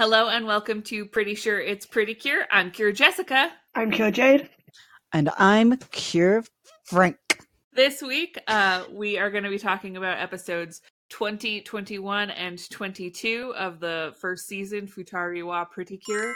Hello and welcome to Pretty Sure It's Pretty Cure. I'm Cure Jessica. I'm Cure Jade. And I'm Cure Frank. This week, uh, we are going to be talking about episodes 20, 21, and 22 of the first season, Futari wa Pretty Cure.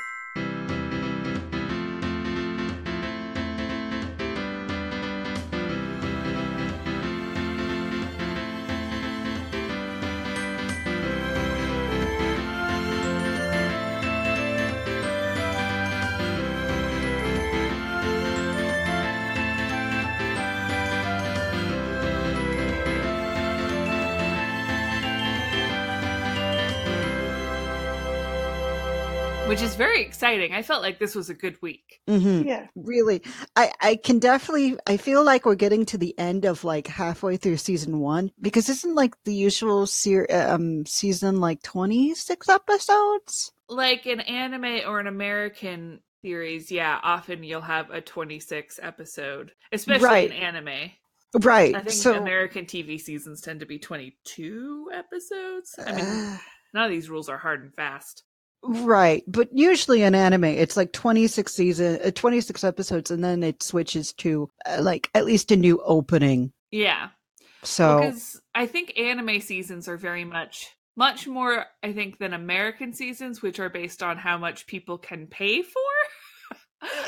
Which is very exciting. I felt like this was a good week. Mm-hmm. Yeah. Really. I, I can definitely, I feel like we're getting to the end of like halfway through season one because isn't like the usual ser- um, season like 26 episodes? Like an anime or an American series, yeah, often you'll have a 26 episode, especially Right. in anime. Right. I think so, American TV seasons tend to be 22 episodes. I mean, uh, none of these rules are hard and fast. Right. But usually in anime, it's like 26 season, uh, 26 episodes, and then it switches to uh, like at least a new opening. Yeah. So, Because I think anime seasons are very much much more I think than American seasons which are based on how much people can pay for.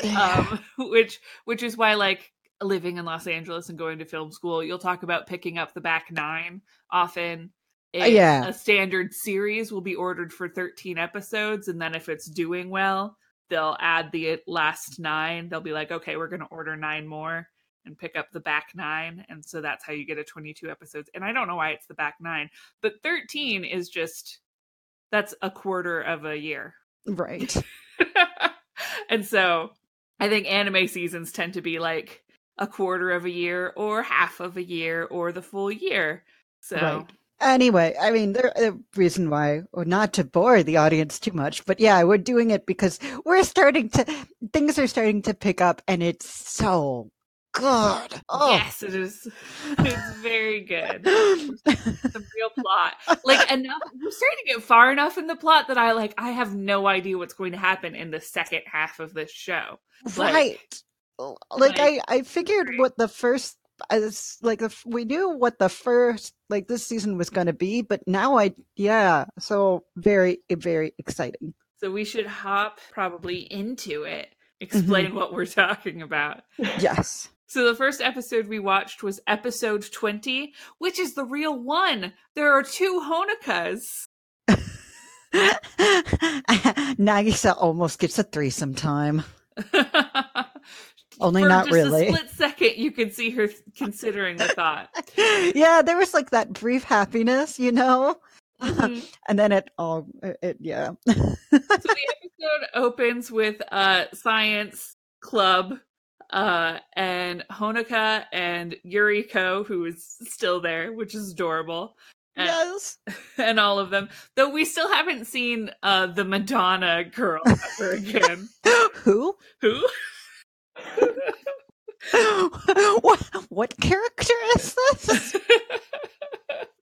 um which which is why like living in Los Angeles and going to film school, you'll talk about picking up the back 9 often. A, yeah. a standard series will be ordered for 13 episodes and then if it's doing well, they'll add the last 9. They'll be like, "Okay, we're going to order 9 more." and pick up the back nine. And so that's how you get a 22 episodes. And I don't know why it's the back nine, but 13 is just, that's a quarter of a year. right. and so I think anime seasons tend to be like a quarter of a year or half of a year or the full year. So Right. Anyway, I mean, the the reason why, or not to bore the audience too much, but yeah, we're doing it because we're starting to, things are starting to pick up and it's so good. Oh. yes, it is. It's very good. The real plot. Like enough we're starting to get far enough in the plot that I like I have no idea what's going to happen in the second half of this show. Like- right. Like, like- I, I figured what the first, as like the, we knew what the first like this season was going to be, but now I yeah, so very very exciting. So we should hop probably into it. Explain mm-hmm. what we're talking about. Yes. So the first episode we watched was episode 20, which is the real one. There are two Honokas. Nagisa almost gets a threesome time. Only For not just really. a split second, you can see her considering the thought. yeah, there was like that brief happiness, you know, Mhm. and then it all, it, it- yeah. so the episode opens with uh science club uh and Honoka and Yuriko who is still there which is adorable and, yes. and all of them though we still haven't seen uh the Madonna girl ever again Who? who what? What character is this?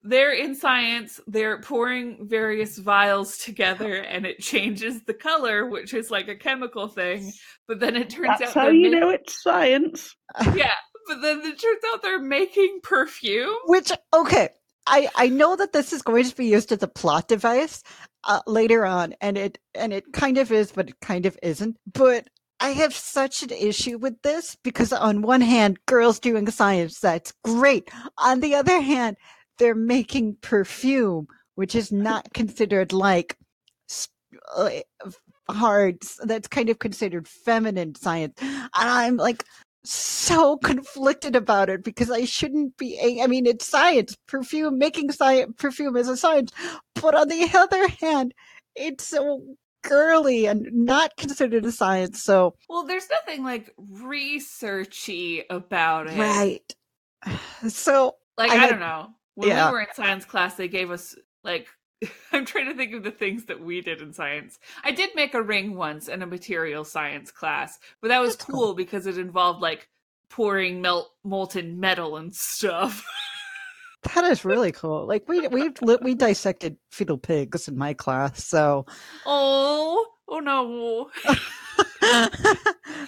they're in science they're pouring various vials together and it changes the color which is like a chemical thing but then it turns That's out how you ma- know it's science. yeah but then it turns out they're making perfume Which okay, I I know that this is going to be used as a plot device uh, later on, and it and it kind of is, but it kind of isn't. But I have such an issue with this because on one hand, girls doing science, that's great. On the other hand, they're making perfume, which is not considered like uh, hard. That's kind of considered feminine science, and I'm like so conflicted about it because I shouldn't be. a- I mean, it's science. Perfume making science perfume is a science, but on the other hand, it's so girly and not considered a science. So Well, there's nothing like researchy about it. right. So Like I I, don't know. When yeah. we were in science class, they gave us like I'm trying to think of the things that we did in science. I did make a ring once in a material science class, but that was cool, cool. because it involved like pouring melt molten metal and stuff. That is really cool. Like we we we dissected fetal pigs in my class, so Oh, oh no.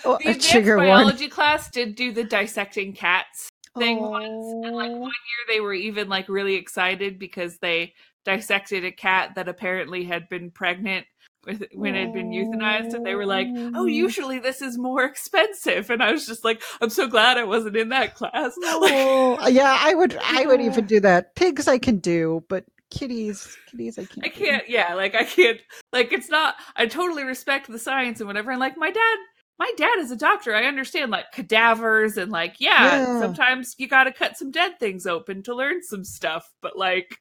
oh, The advanced biology class did do the dissecting cats thing once, and like Oh. one year they were even like really excited because they dissected a cat that apparently had been pregnant when it had been euthanized, and they were like, "Oh, usually this is more expensive," and I was just like, "I'm so glad I wasn't in that class." Oh, yeah, I would I would even do that. Pigs I can do, but kitties kitties I can't. I can't, yeah, like I can't, like it's not. I totally respect the science and whatever, and like my dad. My dad is a doctor. I understand like cadavers and like yeah, Yeah. sometimes you got to cut some dead things open to learn some stuff, but like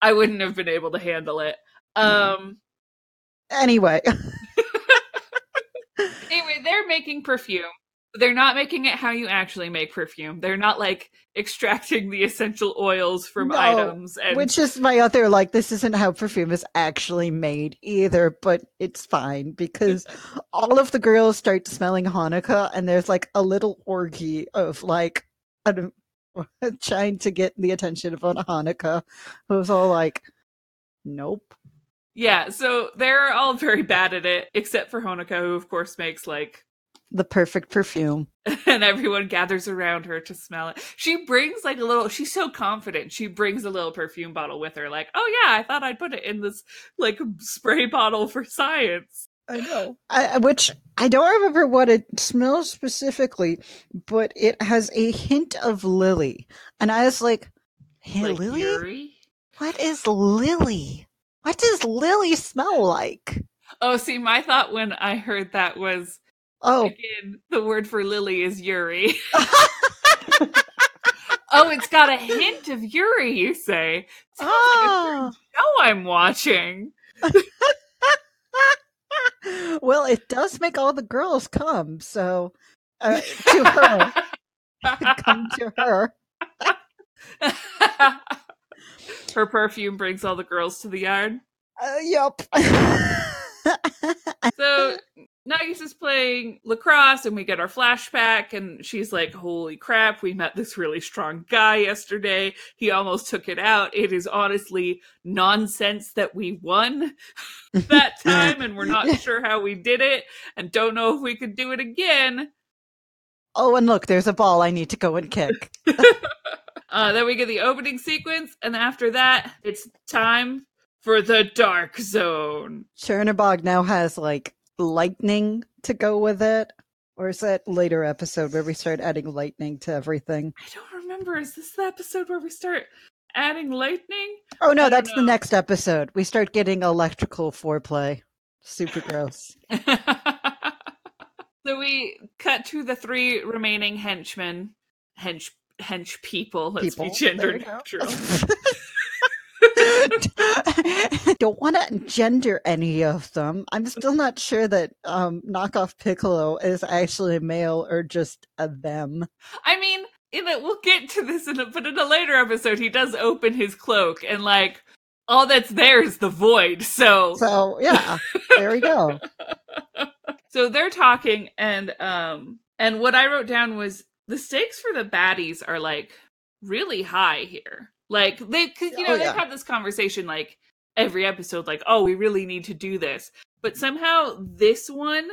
I wouldn't have been able to handle it. Um Anyway, anyway, they're making perfume. They're not making it how you actually make perfume. They're not like extracting the essential oils from No, items and which is my other like this isn't how perfume is actually made either, but it's fine because all of the girls start smelling Honoka and there's like a little orgy of like trying to get the attention of Honoka who's all like nope. Yeah, so they're all very bad at it, except for Honoka, who of course makes like The perfect perfume. and everyone gathers around her to smell it. She brings like a little she's so confident. She brings a little perfume bottle with her like, "Oh yeah, I thought I'd put it in this like spray bottle for science." I know. I, which I don't remember what it smells specifically, but it has a hint of lily. And I was like, hey, like lily? Yuri. What is lily? What does lily smell like? Oh, see, my thought when I heard that was Oh, again the word for lily is Yuri. oh, it's got a hint of Yuri, you say. Sounds like show I'm watching. well, it does make all the girls come, so uh, to her, come to her. Her perfume brings all the girls to the yard. Uh, yup. So Nagisa's playing lacrosse and we get our flashback and she's like, Holy crap, we met this really strong guy yesterday. He almost took it out. It is honestly nonsense that we won that time and we're not sure how we did it and don't know if we could do it again. oh, and look, there's a ball I need to go and kick. Uh, then we get the opening sequence, and after that, it's time for the Dark Zone. Chernobog now has like lightning to go with it. Or is that later episode where we start adding lightning to everything? I don't remember. Is this the episode where we start adding lightning? Oh no, that's the next episode. We start getting electrical foreplay. Super gross. so we cut to the three remaining henchmen, hench hench people. Let's People. be gender There you go. neutral. Don't want to gender any of them. I'm still not sure that um, knockoff Piccolo is actually a male or just a them. I mean, in a, we'll get to this in a, but in a later episode, he does open his cloak, and like all that's there is the void. So So yeah, there we go. so they're talking and um and what i wrote down was the stakes for the baddies are like really high here. Like they cause, you know Oh, they've had this conversation like every episode like oh we really need to do this. But somehow this one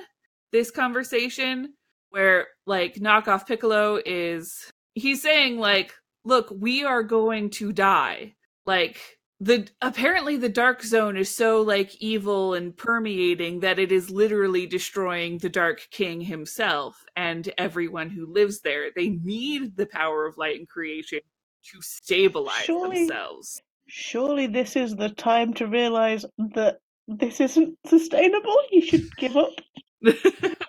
this conversation where like knockoff piccolo is he's saying like look we are going to die. Like the apparently the dark zone is so like evil and permeating that it is literally destroying the dark king himself and everyone who lives there they need the power of light and creation to stabilize Surely- themselves Surely this is the time to realize that this isn't sustainable. You should give up.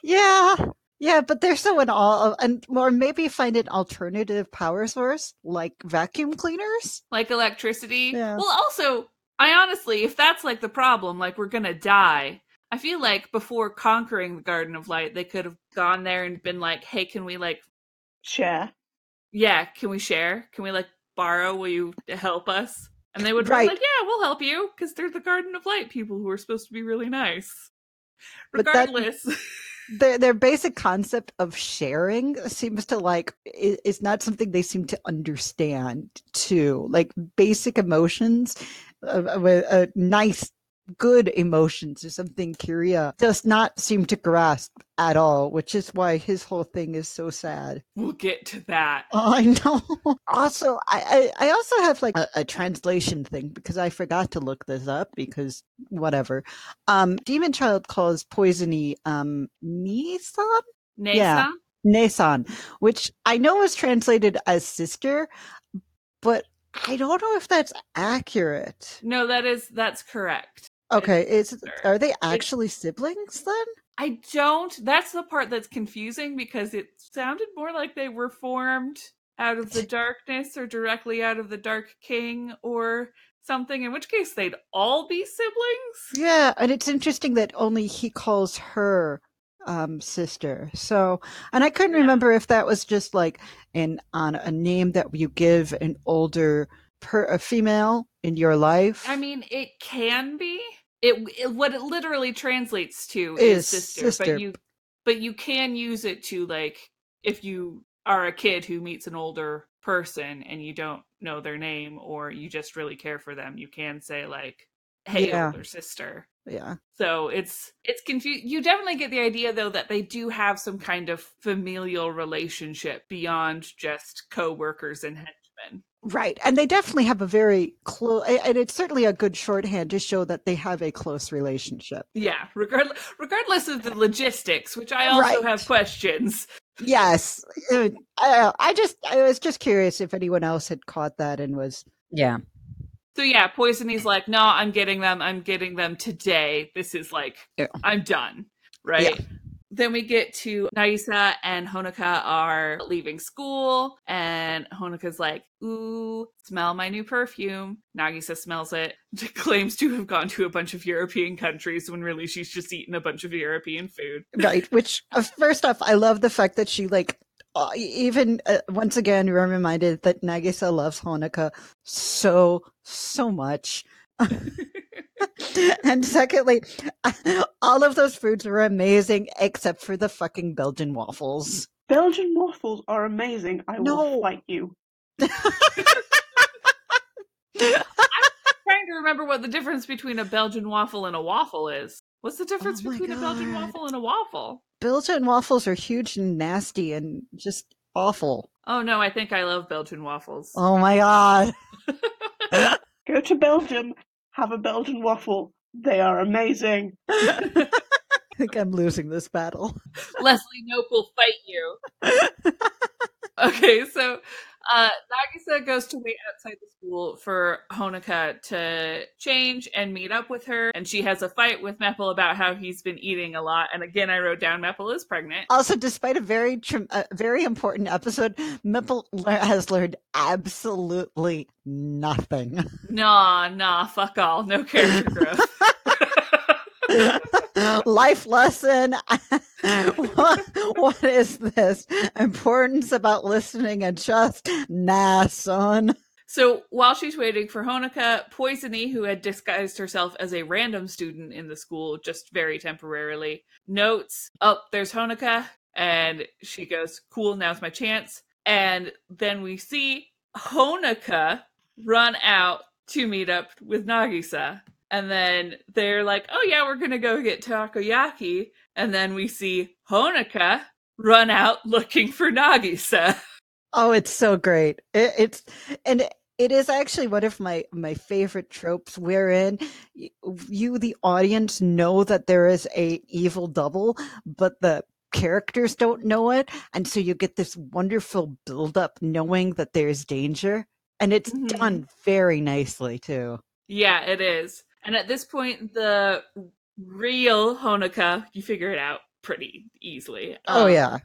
Yeah, yeah, but they're so in awe of, and or maybe find an alternative power source like vacuum cleaners. like electricity Yeah. well also i honestly if that's like the problem like we're gonna die i feel like before conquering the garden of light they could have gone there and been like hey can we like Share. yeah, can we share? Can we like borrow? Will you help us? And they would be Right. like, yeah, we'll help you because they're the Garden of Light people who are supposed to be really nice. But that- Regardless, their their basic concept of sharing seems to like is not something they seem to understand too. Like basic emotions, uh, uh, uh, nice, good emotions is something Kiriya does not seem to grasp at all, which is why his whole thing is so sad. We'll get to that. Oh, I know. Also, I, I, I also have like a, a translation thing because I forgot to look this up because whatever. Um, Demon Child calls Poisony um Nisan? Nesa? Yeah. Nesan, which I know is translated as sister, but I don't know if that's accurate. No, that is that's correct. Okay, is are they actually siblings then? I don't. That's the part that's confusing because it sounded more like they were formed out of the darkness or directly out of the Dark King or something, in which case they'd all be siblings. Yeah, and it's interesting that only he calls her um sister. So, and I couldn't Yeah. remember if that was just like an on a name that you give an older per a female in your life. I mean, it can be. It, it what it literally translates to is, Is sister, sister. but you but you can use it to like if you are a kid who meets an older person and you don't know their name or you just really care for them, you can say like, "Hey, Yeah. older sister." yeah. So it's it's confused. You definitely get the idea though that they do have some kind of familial relationship beyond just co-workers and henchmen. Right. And they definitely have a very close and it's certainly a good shorthand to show that they have a close relationship. Yeah, regardless regardless of the logistics, which I also Right. have questions. Yes. Uh, I, I just I was just curious if anyone else had caught that and was Yeah. So yeah, Poisony's like, no, I'm getting them. I'm getting them today. This is like, Yeah. I'm done. Right. Then we get to Nagisa and Honoka are leaving school, and Honoka's like, Ooh, smell my new perfume. Nagisa smells it, claims to have gone to a bunch of European countries when really she's just eaten a bunch of European food. right which uh, first off i love the fact that she like uh, even uh, once again we're reminded that nagisa loves honoka so so much and secondly all of those foods were amazing except for the fucking belgian waffles Belgian waffles are amazing. I No. will fight you. I'm trying to remember what the difference between a Belgian waffle and a waffle is. What's the difference Oh my between a Belgian waffle and a waffle? belgian waffles are huge and nasty and just awful Oh no, I think I love Belgian waffles. oh my god Go to Belgium, have a Belgian waffle. They are amazing. i think i'm losing this battle Leslie Nope will fight you. okay, so uh, Nagisa goes to wait outside the school for Honoka to change and meet up with her, and she has a fight with Mepple about how he's been eating a lot. And again, I wrote down Mepple is pregnant. Also, despite a very trim- a very important episode, Mipple le- has learned absolutely nothing. Nah, nah, fuck all, no character growth. Life lesson. what, what is this? Importance about listening and trust? Nah, son. So while she's waiting for Honoka, Poisony, who had disguised herself as a random student in the school just very temporarily, notes, oh, there's Honoka. And she goes, cool, now's my chance. And then we see Honoka run out to meet up with Nagisa. And then they're like, oh, yeah, we're going to go get takoyaki. And then we see Honoka run out looking for Nagisa. Oh, it's so great. It, it's and it is actually one of my my favorite tropes wherein you the audience know that there is a evil double, but the characters don't know it, and so you get this wonderful build up knowing that there's danger, and it's Mhm. done very nicely too. Yeah, it is. And at this point, the real Honoka, you figure it out pretty easily. Oh Um, yeah.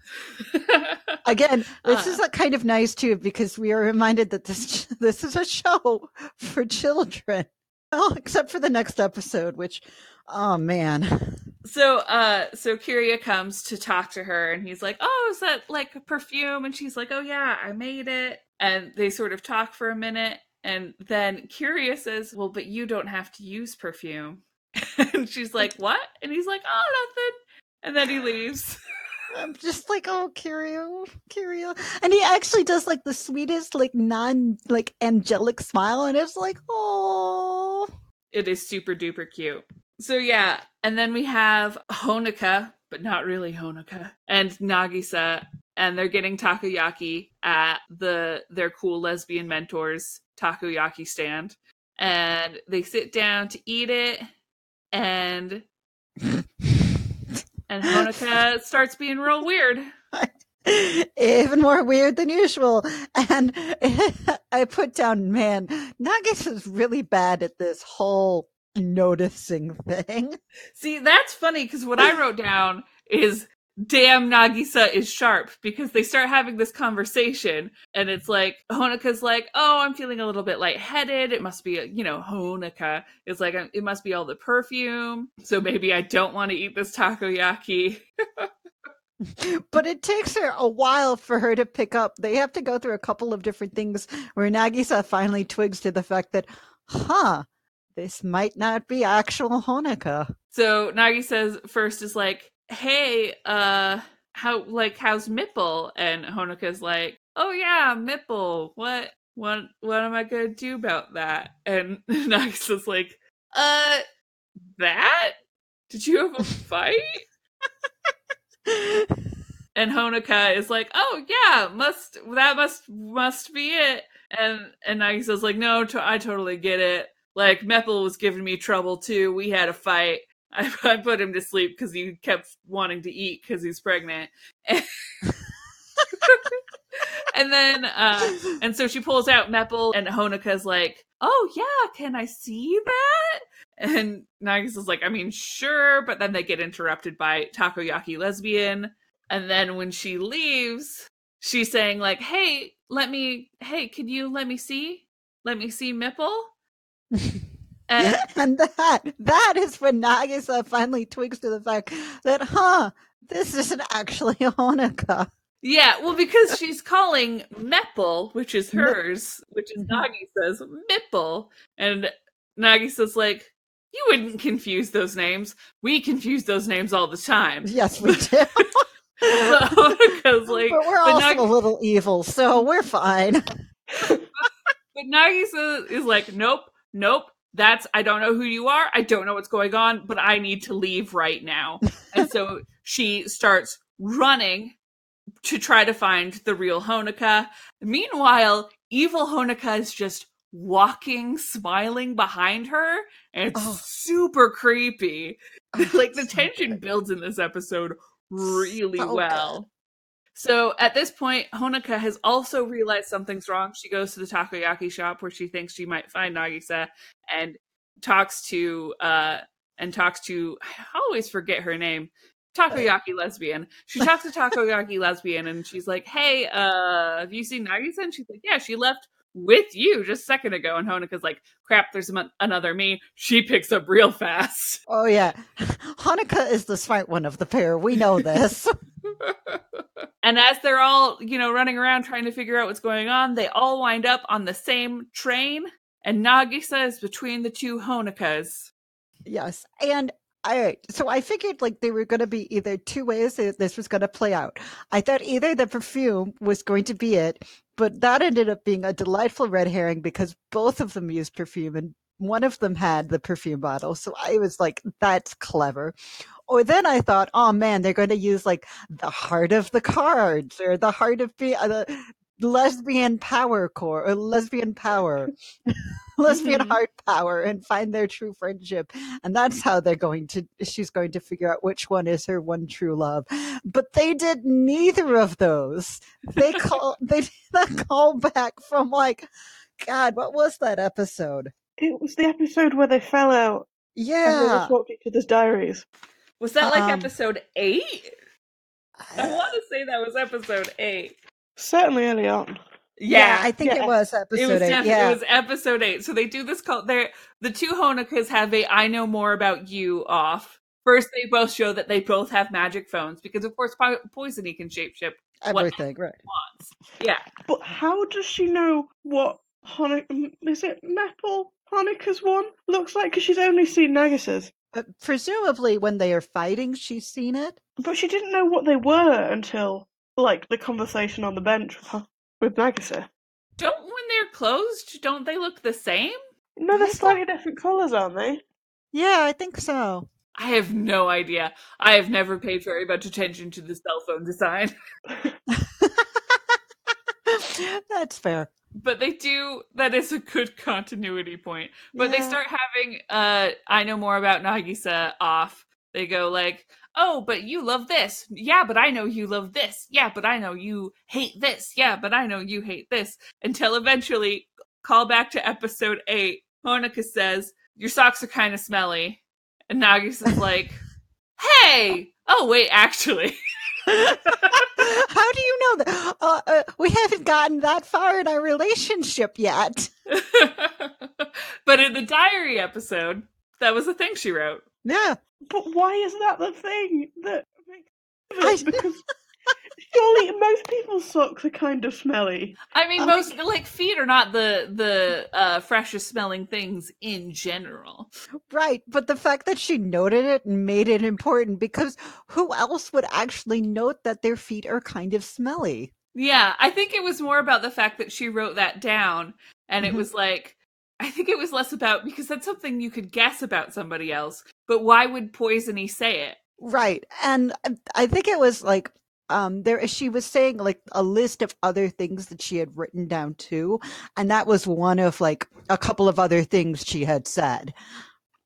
Again, this Uh, is a kind of nice too because we are reminded that this this is a show for children. Well, except for the next episode, which, oh man, so, uh, so Kiriya comes to talk to her, and he's like, "Oh, is that like a perfume?" And she's like, "Oh yeah, I made it." And they sort of talk for a minute, and then Kiriya says, "Well, but you don't have to use perfume." and she's like, "What?" And he's like, "Oh, nothing." and then he leaves. I'm just like, oh, Kiriya, Kiriya, and he actually does like the sweetest, like non, like angelic smile, and it's like, oh, It is super duper cute. So yeah, and then we have Honoka, but not really Honoka, and Nagisa, and they're getting takoyaki at the their cool lesbian mentors takoyaki stand, and they sit down to eat it, and and Honoka starts being real weird. even more weird than usual. And I put down, man, Nagis is really bad at this whole noticing thing. See, that's funny because what I wrote down is damn Nagisa is sharp because they start having this conversation and it's like Honoka's like, "Oh, I'm feeling a little bit lightheaded. It must be, you know, Honoka is like um, it must be all the perfume. So maybe I don't want to eat this takoyaki." But it takes her a while for her to pick up. They have to go through a couple of different things where Nagisa finally twigs to the fact that, huh, this might not be actual Honoka. So Nagi says first is like, "Hey, uh how like how's Mipple?" And Honoka's like, "Oh yeah, Mipple. What what what am I to do about that?" And Nagisa's like, "Uh that? Did you have a fight?" and Honoka is like, "Oh yeah, must that must must be it." And and Nagisa's like, "No, to- I totally get it. Like Mepple was giving me trouble too. We had a fight. I, I put him to sleep because he kept wanting to eat because he's pregnant." and then uh and so she pulls out Mepple and Honoka's like, "Oh yeah, can I see that?" And Nagisa's like, "I mean, sure," but then they get interrupted by Takoyaki lesbian. And then when she leaves, she's saying like, "Hey, let me hey, can you let me see? Let me see Mipple?" And and that that is when Nagisa finally twigs to the fact that, huh, this isn't actually Honoka. Yeah, well, because she's calling Mepple, which is hers, which is Mhm. Nagisa's Mipple, and Nagisa's like, "You wouldn't confuse those names. We confuse those names all the time." Yes, we do. But Honoka's like, but we're also Nag- a little evil, so we're fine. but Nagisa is like, "Nope, nope. That's I don't know who you are. I don't know what's going on, but I need to leave right now." and so she starts running to try to find the real Honoka. Meanwhile, evil Honoka is just walking, smiling behind her, and it's Oh. super creepy. like the tension builds in this episode really So well. So at this point, Honoka has also realized something's wrong. She goes to the takoyaki shop where she thinks she might find Nagisa and talks to uh and talks to I always forget her name. Takoyaki lesbian. She talks to Takoyaki lesbian and she's like, Hey, uh, have you seen Nagisa? And she's like, Yeah, she left with you just a second ago. And Honoka's like, Crap, there's another me. She picks up real fast. Oh yeah, Honoka is the smart one of the pair. We know this. and as they're all, you know, running around trying to figure out what's going on, they all wind up on the same train, and Nagisa is between the two Honokas. yes, and I so I figured like there were going to be either two ways that this was going to play out. I thought either the perfume was going to be it, but that ended up being a delightful red herring because both of them used perfume and one of them had the perfume bottle. So I was like, that's clever. Or then I thought, oh man, they're going to use like the heart of the cards or the heart of be- uh, the lesbian power core or lesbian power, lesbian Mhm. heart power, and find their true friendship. And that's how they're going to. She's going to figure out which one is her one true love. But they did neither of those. They call they did that call back from like, God, what was that episode? It was the episode where they fell out and they Yeah. just swapped each other's diaries. Was that like Um, episode eight? I want to say that was episode eight. Certainly early on. Yeah, I think yeah. it was episode it was eight. def- yeah. it was episode eight. So they do this call. They're the two Honokas have a "I know more about you" off. First, they both show that they both have magic phones because, of course, po- Poisony can shapeshift what Everything, right. wants. Yeah, But how does she know what Honoka is it Maple Honoka's one looks like? Because she's only seen Nagisa's. Uh, presumably, when they are fighting, she's seen it. But she didn't know what they were until, like, the conversation on the bench with, her, with Nagisa. Don't when they're closed, don't they look the same? No, they're I thought- slightly different colours, aren't they? Yeah, I think so. I have no idea. I have never paid very much attention to the cell phone design. That's fair. But they do that is a good continuity point. But they start having uh i know more about nagisa off. They go like oh but you love this. Yeah but i know you love this. Yeah but i know you hate this. Yeah but i know you hate this. Until eventually call back to episode 8 honoka says your socks are kind of smelly. And nagisa's like hey! Oh wait actually How do you know that? Uh, uh, we haven't gotten that far in our relationship yet. but in the diary episode that was the thing she wrote Yeah. But why is that the thing that makes I- it? Because surely most people's socks are kind of smelly. I mean, Oh, most like feet are not the the uh, freshest smelling things in general. Right. But the fact that she noted it and made it important because who else would actually note that their feet are kind of smelly? Yeah, I think it was more about the fact that she wrote that down, and it Mhm. was like, I think it was less about because that's something you could guess about somebody else, but why would Poisony say it? Right. And I- I think it was like um there she was saying like a list of other things that she had written down too and that was one of like a couple of other things she had said.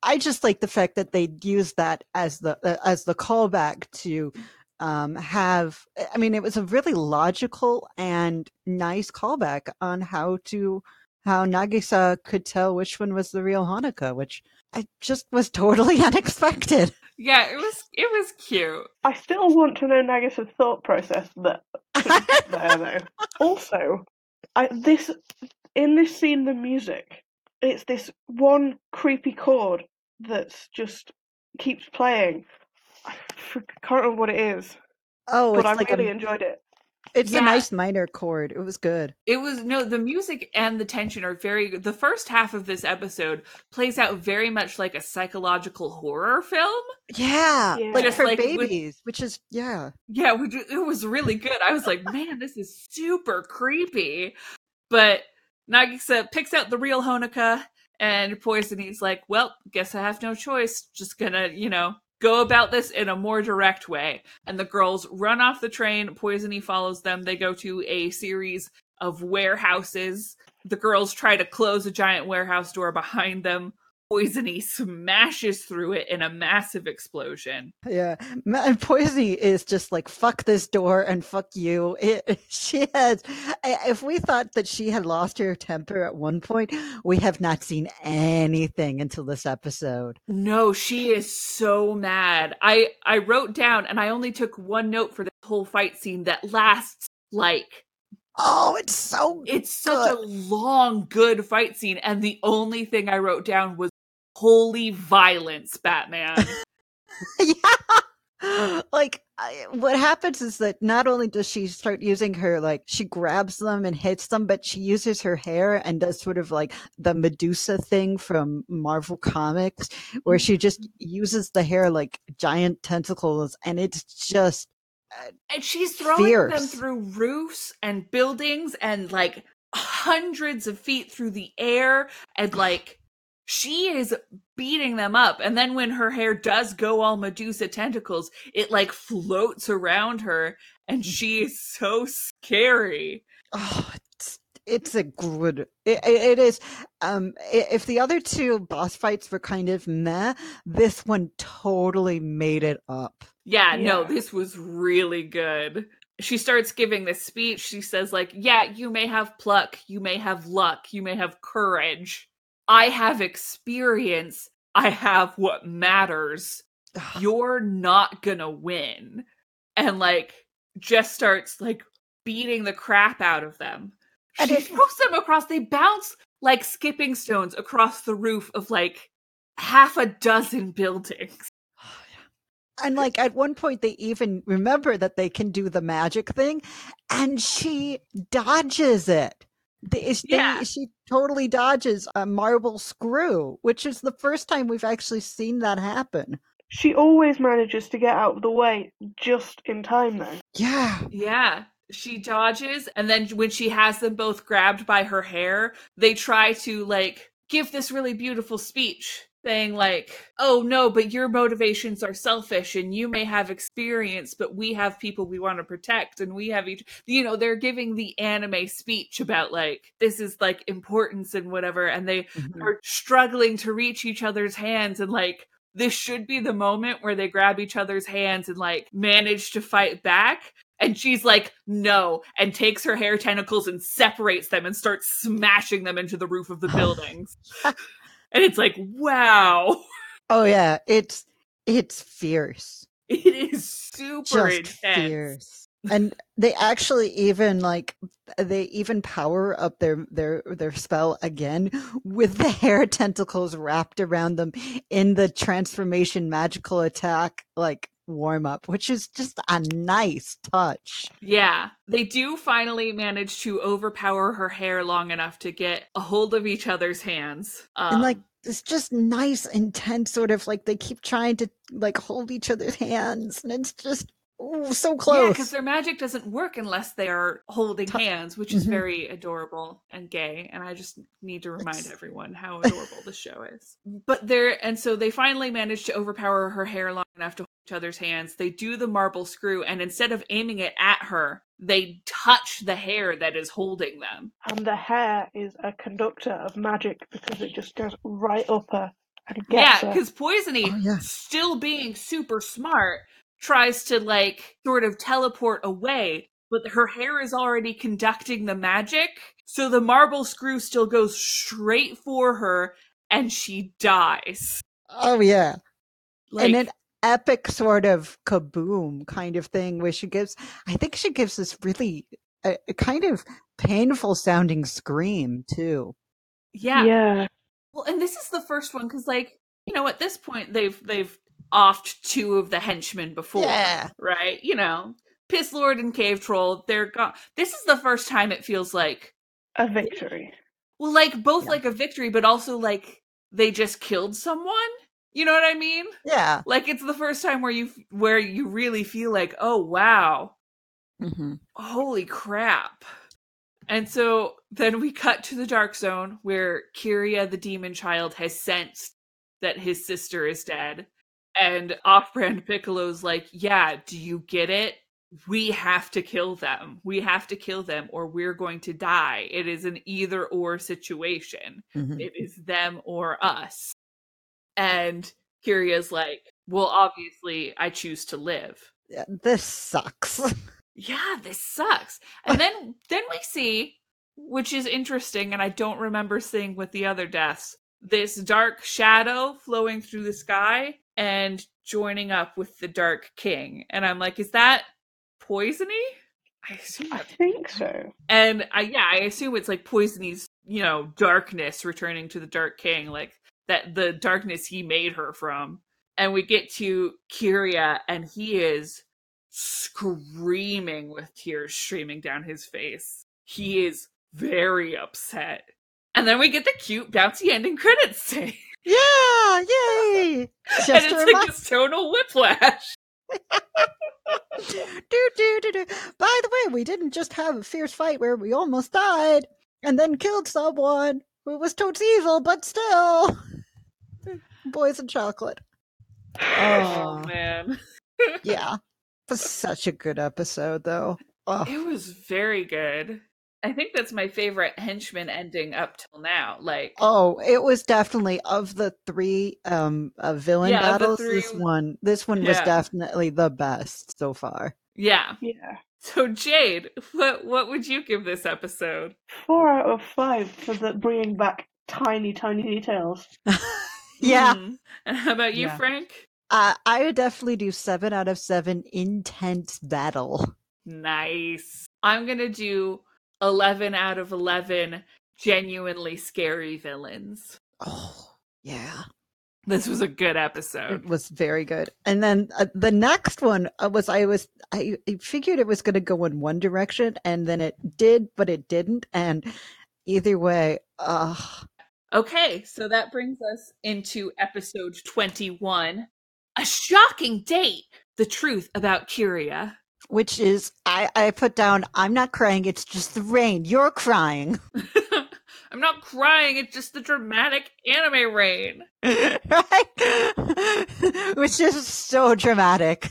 I just like the fact that they used that as the uh, as the callback to um have I mean it was a really logical and nice callback on how to how Nagisa could tell which one was the real Honoka, which I just was totally unexpected. Yeah, it was it was cute. I still want to know Nagisa's thought process that there though. Also, I this in this scene the music, it's this one creepy chord that's just keeps playing. I can't remember what it is, Oh, but I like really a, enjoyed it. It's Yeah. a nice minor chord. It was good. It was no, the music and the tension are very. The first half of this episode plays out very much like a psychological horror film. Yeah, Yeah. like Just for like with- babies, which is yeah. Yeah, which it was really good. I was like, man, this is super creepy. But Nagisa picks out the real Honoka, and Poisony's like, well, guess I have no choice. Just gonna, you know, go about this in a more direct way. And the girls run off the train. Poisony follows them. They go to a series of warehouses. The girls try to close a giant warehouse door behind them. Poisony smashes through it in a massive explosion. Yeah, and Poisony is just like fuck this door and fuck you. It, she has. If we thought that she had lost her temper at one point, we have not seen anything until this episode. No, she is so mad. I I wrote down and I only took one note for this whole fight scene that lasts like Oh, it's so it's such a long good fight scene and the only thing I wrote down was holy violence Batman. yeah. Like I, what happens is that not only does she start using her like she grabs them and hits them, but she uses her hair and does sort of like the Medusa thing from Marvel Comics, where she just uses the hair like giant tentacles, and it's just uh, and she's throwing them through roofs and buildings and like hundreds of feet through the air and like she is beating them up and then when her hair does go all medusa tentacles it like floats around her and she is so scary oh, it's it's a good. It, it it is. Um, if the other two boss fights were kind of meh, this one totally made it up. yeah no this was really good she starts giving this speech she says like yeah you may have pluck you may have luck you may have courage i have experience i have what matters Ugh. you're not gonna win and like just starts like beating the crap out of them And she it- throws them across they bounce like skipping stones across the roof of like half a dozen buildings And like at one point, they even remember that they can do the magic thing, and she dodges it. They, is- they- Yeah. she totally dodges a marble screw, which is the first time we've actually seen that happen. She always manages to get out of the way just in time, though. Yeah. Yeah. She dodges, and then when she has them both grabbed by her hair, they try to like give this really beautiful speech saying like oh no but your motivations are selfish and you may have experience but we have people we want to protect and we have each you know they're giving the anime speech about like this is like importance and whatever and they Mhm. are struggling to reach each other's hands and like this should be the moment where they grab each other's hands and like manage to fight back and she's like no and takes her hair tentacles and separates them and starts smashing them into the roof of the buildings and it's like wow Oh yeah, it's it's fierce. it is super Just intense fierce. And they actually even like they even power up their their their spell again with the hair tentacles wrapped around them in the transformation magical attack like warm up, which is just a nice touch. Yeah, they do finally manage to overpower her hair long enough to get a hold of each other's hands. Um, and like it's just nice intense sort of like they keep trying to like hold each other's hands and it's just ooh, so close. yeah, because their magic doesn't work unless they are holding Tou- hands, which is Mhm. very adorable and gay. And I just need to remind It's- everyone how adorable this show is. But they're and so they finally manage to overpower her hair long enough to each other's hands. They do the marble screw, and instead of aiming it at her, they touch the hair that is holding them. And the hair is a conductor of magic because it just goes right up her and gets Yeah, because Poisony, Oh, yeah. still being super smart, tries to like sort of teleport away, but her hair is already conducting the magic. So the marble screw still goes straight for her and she dies. oh yeah. Like, and an epic sort of kaboom kind of thing where she gives i think she gives this really a, a kind of painful sounding scream too yeah. yeah. Well, and this is the first one because, like, you know, at this point they've they've offed two of the henchmen before. yeah right? You know, Piss Lord and Cave Troll, they're gone. This is the first time it feels like, A victory. well, like both Yeah. like a victory, but also like they just killed someone. You know what I mean? yeah Like it's the first time where you where you really feel like, oh wow, hmm holy crap. And so then we cut to the dark zone where Kiriya the demon child has sensed that his sister is dead. And off brand Piccolo's like, Yeah, do you get it? We have to kill them. We have to kill them or we're going to die. It is an either or situation. hmm It is them or us. And Kiriya's like, Well, obviously, I choose to live yeah, this sucks yeah, this sucks. And then then we see, which is interesting, and I don't remember seeing with the other deaths, this dark shadow flowing through the sky and joining up with the dark king. And I'm like, is that poisony? I assume I think so. and I yeah, I assume it's like Poisony's, you know, darkness returning to the Dark King, like that the darkness he made her from. And we get to Kiriya, and he is screaming with tears streaming down his face. He is very upset. And then we get the cute bouncy ending credits scene. yeah yay just and it's like this tonal whiplash. do, do, do, do. By the way, we didn't just have a fierce fight where we almost died and then killed someone who was totes evil, but still. Boys and chocolate. Oh Oh, man. yeah. It was such a good episode, though. Oh, It was very good. I think that's my favorite henchman ending up till now. Like, oh, it was definitely of the three um uh, villain Yeah, of the battles. This one, this one was definitely the best so far. yeah. Yeah. So Jade, what what would you give this episode? Four out of five for the bringing back tiny, tiny details. yeah, Mhm. And how about you, Yeah. Frank? uh, I would definitely do seven out of seven intense battle. Nice. I'm gonna do eleven out of eleven genuinely scary villains. Oh, yeah. This was a good episode. It was very good. And then uh, the next one uh, was I was I, I figured it was going to go in one direction and then it did but it didn't and Either way, ugh. Okay, so that brings us into episode 21 A Shocking Date The Truth About Kiriya. Which is, I, I put down, I'm not crying, it's just the rain. You're crying. I'm not crying, it's just the dramatic anime rain. right? Which is so dramatic.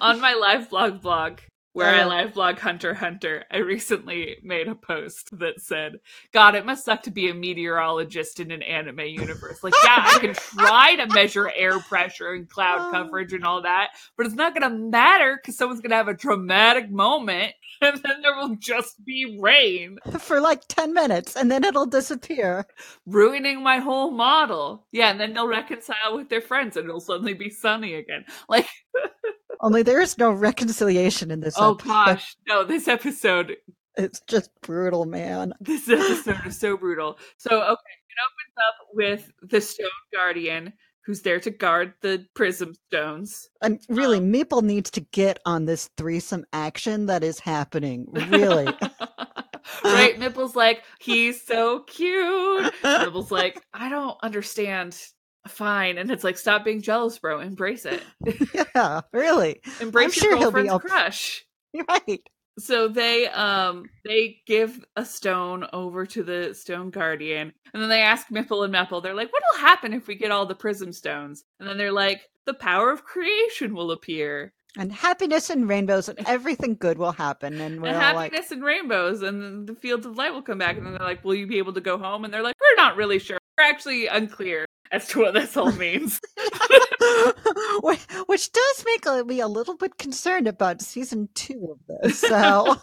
On my live blog blog, where I Uh. live blog Hunter Hunter, I recently made a post that said, God, it must suck to be a meteorologist in an anime universe. Like, yeah, I can try to measure air pressure and cloud Oh. coverage and all that, but it's not going to matter because someone's going to have a dramatic moment and then there will just be rain, For like 10 minutes and then it'll disappear. ruining my whole model. Yeah, and then they'll reconcile with their friends and it'll suddenly be sunny again. Like, Only there is no reconciliation in this oh episode. gosh, no, this episode It's just brutal, man. this episode is so brutal. So okay, it opens up with the Stone Guardian who's there to guard the prism stones. And really, um, Mepple needs to get on this threesome action that is happening. Really. right? Mipple's like, he's so cute. Mipple's like, I don't understand. Fine. And it's like, stop being jealous, bro. Embrace it. yeah, really. Embrace sure your he'll be girlfriend's crush. You're right. so they um they give a stone over to the stone guardian and then they ask Mipple and Mepple they're like what'll happen if we get all the prism stones and then they're like the power of creation will appear And happiness and rainbows and everything good will happen. And we're and all like, happiness and rainbows and the fields of light will come back and then they're like will you be able to go home and they're like we're not really sure actually unclear as to what this all means which, does make uh, me a little bit concerned about season two of this. So,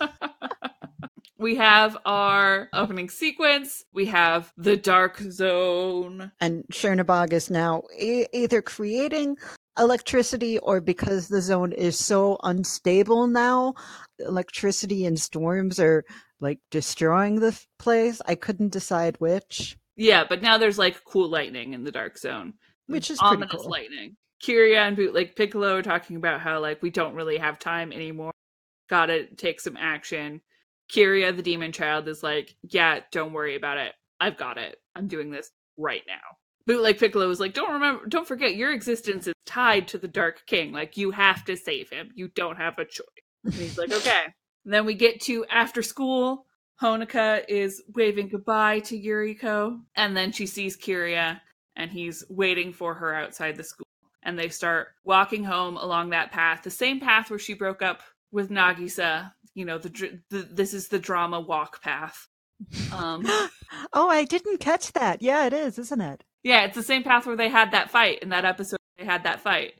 we have our opening sequence we have the dark zone and Chernobog is now e- either creating electricity or because the zone is so unstable now, electricity and storms are like destroying the place. I couldn't decide which, Yeah, but now there's like cool lightning in the dark zone. which is Ominous cool. lightning. Kiriya and Boot, like Piccolo are talking about how like we don't really have time anymore. Gotta take some action. Kiriya, the demon child, is like, Yeah, don't worry about it. I've got it. I'm doing this right now. Bootleg Piccolo is like, Don't remember don't forget your existence is tied to the Dark King. Like you have to save him. You don't have a choice. And he's like, Okay. And then we get to after school. Honoka is waving goodbye to Yuriko, and then she sees Kiriya, and he's waiting for her outside the school. And they start walking home along that path, the same path where she broke up with Nagisa. You know, the, the this is the drama walk path. Um, oh, I didn't catch that. Yeah, it is, isn't it? yeah, it's the same path where they had that fight in that episode. They had that fight.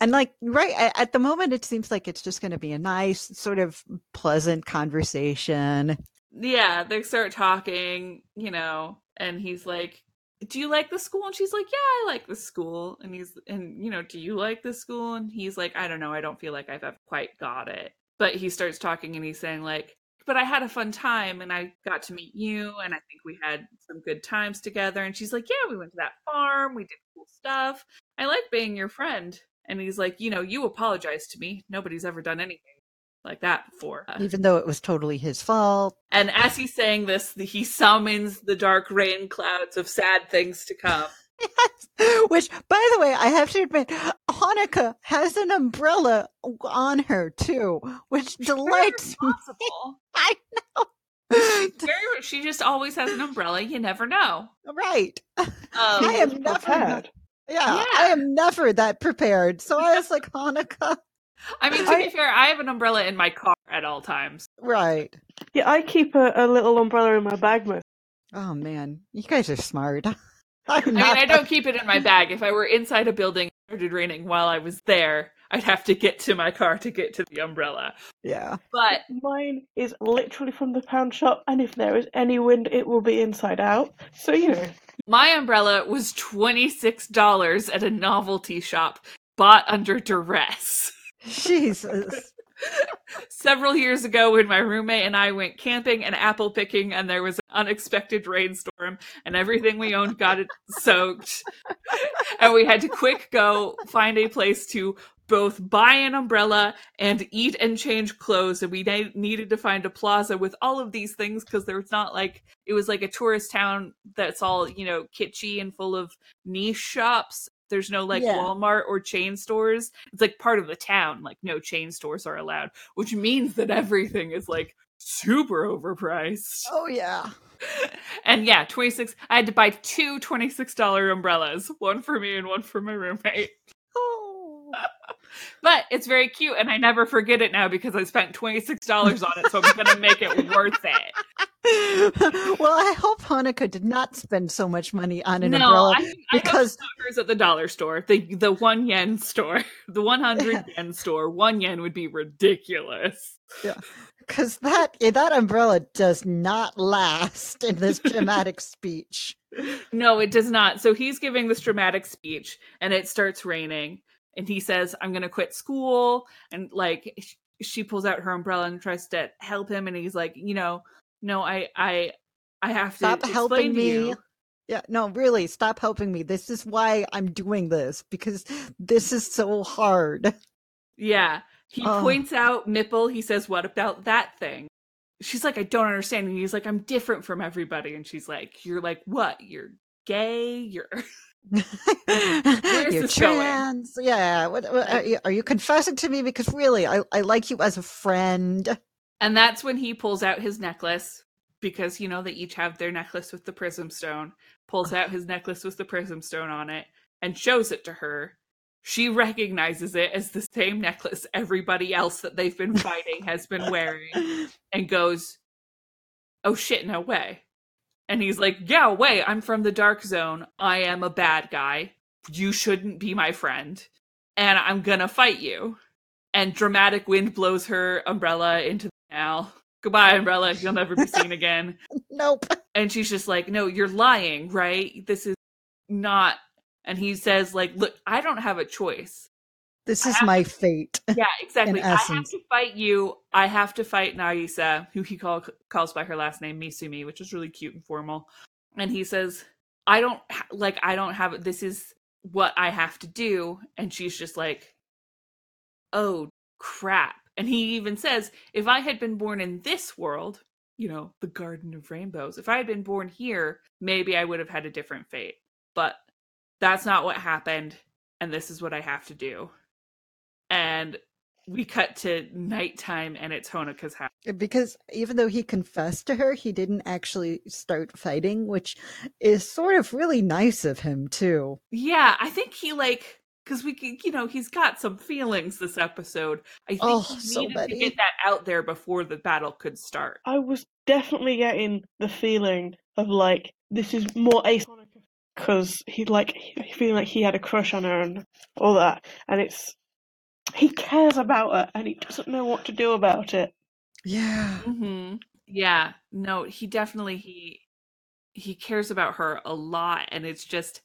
And like right at the moment, it seems like it's just going to be a nice, sort of pleasant conversation. yeah, they start talking, you know, and he's like, "Do you like the school?" And she's like, "Yeah, I like the school." And he's and you know, "Do you like the school?" And he's like, "I don't know. I don't feel like I've ever quite got it." But he starts talking and he's saying like, "But I had a fun time and I got to meet you and I think we had some good times together." And she's like, "Yeah, we went to that farm. We did cool stuff. I like being your friend." And he's like, "You know, you apologized to me. Nobody's ever done anything like that before." Uh, even though it was totally his fault. And as he's saying this, he summons the dark rain clouds of sad things to come. Which, by the way, I have to admit, Honoka has an umbrella on her too, which delights me. Possible. I know. Very, she just always has an umbrella. You never know. right. Um, I am never prepared. Yeah, Yeah. I am never that prepared. So I was like, Honoka. I mean, to I- be fair, I have an umbrella in my car at all times. Right. Yeah, I keep a, a little umbrella in my bag most. Oh man, you guys are smart. I'm I mean, I don't keep it in my bag. If I were inside a building and it started raining while I was there, I'd have to get to my car to get to the umbrella. Yeah. But Mine is literally from the pound shop, and if there is any wind, it will be inside out. So you know, my umbrella was $26 at a novelty shop, bought under duress. Jesus. Several years ago when my roommate and I went camping and apple picking and there was an unexpected rainstorm and everything we owned got it soaked. And we had to quick go find a place to both buy an umbrella and eat and change clothes and we ne- needed to find a plaza with all of these things because there was not like it was like a tourist town that's all you know kitschy and full of niche shops there's no like Yeah. walmart or chain stores it's like part of the town like no chain stores are allowed which means that everything is like super overpriced Oh yeah. and yeah 26 i had to buy two $26 umbrellas one for me and one for my roommate Oh. but it's very cute and i never forget it now because i spent $26 on it so i'm gonna make it worth it well, I hope Honoka did not spend so much money on an no umbrella I, I because- because at the dollar store the the one yen store the 100 yen store one yen would be ridiculous Yeah, because that eh, that umbrella does not last in this dramatic speech. no it does not so he's giving this dramatic speech and it starts raining and he says i'm gonna quit school and like she pulls out her umbrella and tries to help him and he's like you know no i i i have to Stop helping to me. you. Yeah, no, really, stop helping me. This is why I'm doing this because this is so hard. yeah he Oh. points out Mipple. He says, "What about that thing?" She's like, "I don't understand." And he's like, "I'm different from everybody." And she's like, "You're like what? You're gay? You're You're going? trans. Yeah. What, what, are, you, are you confessing to me? Because really, I, I like you as a friend. And that's when he pulls out his necklace because you know they each have their necklace with the prism stone. Pulls out his necklace with the prism stone on it and shows it to her. She recognizes it as the same necklace everybody else that they've been fighting has been wearing and goes, "Oh shit, no way." And he's like, "Yeah, wait, I'm from the dark zone. I am a bad guy. You shouldn't be my friend. And I'm going to fight you." And dramatic wind blows her umbrella into canal. Goodbye, umbrella. You'll never be seen again. Nope. And she's just like, "No, you're lying, right? This is not." And he says like, "Look, I don't have a choice. This is my fate. Yeah, exactly. I have to fight you. I have to fight Nagisa, who he call, calls by her last name Misumi, which is really cute and formal. And he says, "I don't ha- like. I don't have. This is what I have to do." And she's just like, "Oh crap!" And he even says, "If I had been born in this world, you know, the Garden of Rainbows. If I had been born here, maybe I would have had a different fate. But that's not what happened, and this is what I have to do." and we cut to nighttime and it's Honoka's house. Uh, because even though he confessed to her, he didn't actually start fighting, which is sort of really nice of him, too. Yeah, I think he like because we c- you know he's got some feelings this episode. I think Oh, he so needed to get that out there before the battle could start. I was definitely getting the feeling of like this is more Ace because he like he- feeling like he had a crush on her and all that, and it's he cares about her and he doesn't know what to do about it. Yeah. hmm Yeah, no, he definitely he he cares about her a lot, and it's just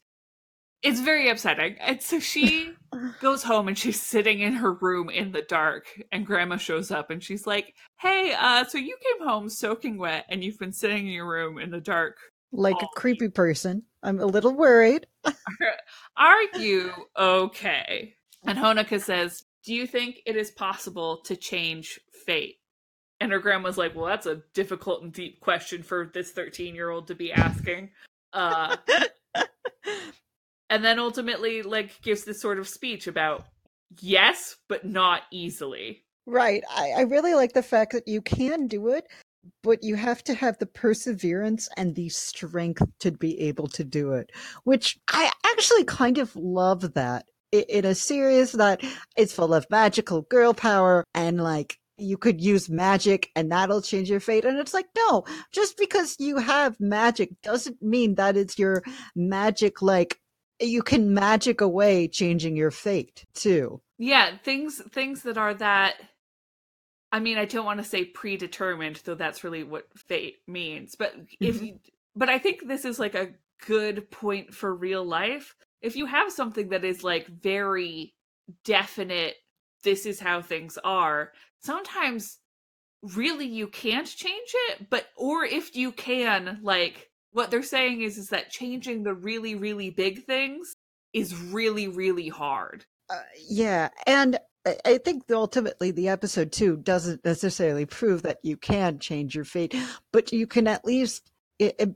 it's very upsetting. And so she goes home and she's sitting in her room in the dark and grandma shows up and she's like hey uh so you came home soaking wet and you've been sitting in your room in the dark Like a creepy person. I'm a little worried. are you okay and honoka says do you think it is possible to change fate and her grandma's like well that's a difficult and deep question for this 13 year old to be asking uh and then ultimately like gives this sort of speech about yes but not easily Right. I, I really like the fact that you can do it, but you have to have the perseverance and the strength to be able to do it, which I actually kind of love that in a series that is full of magical girl power and like you could use magic and that'll change your fate. And it's like, no, just because you have magic doesn't mean that it's your magic, like, you can magic away changing your fate too. yeah things things that are that i mean i don't want to say predetermined though that's really what fate means but if Mhm. you but i think this is like a good point for real life if you have something that is like very definite this is how things are sometimes really you can't change it but or if you can like what they're saying is is that changing the really really big things is really really hard Uh, yeah, and I- think ultimately the episode two doesn't necessarily prove that you can change your fate, but you can at least it,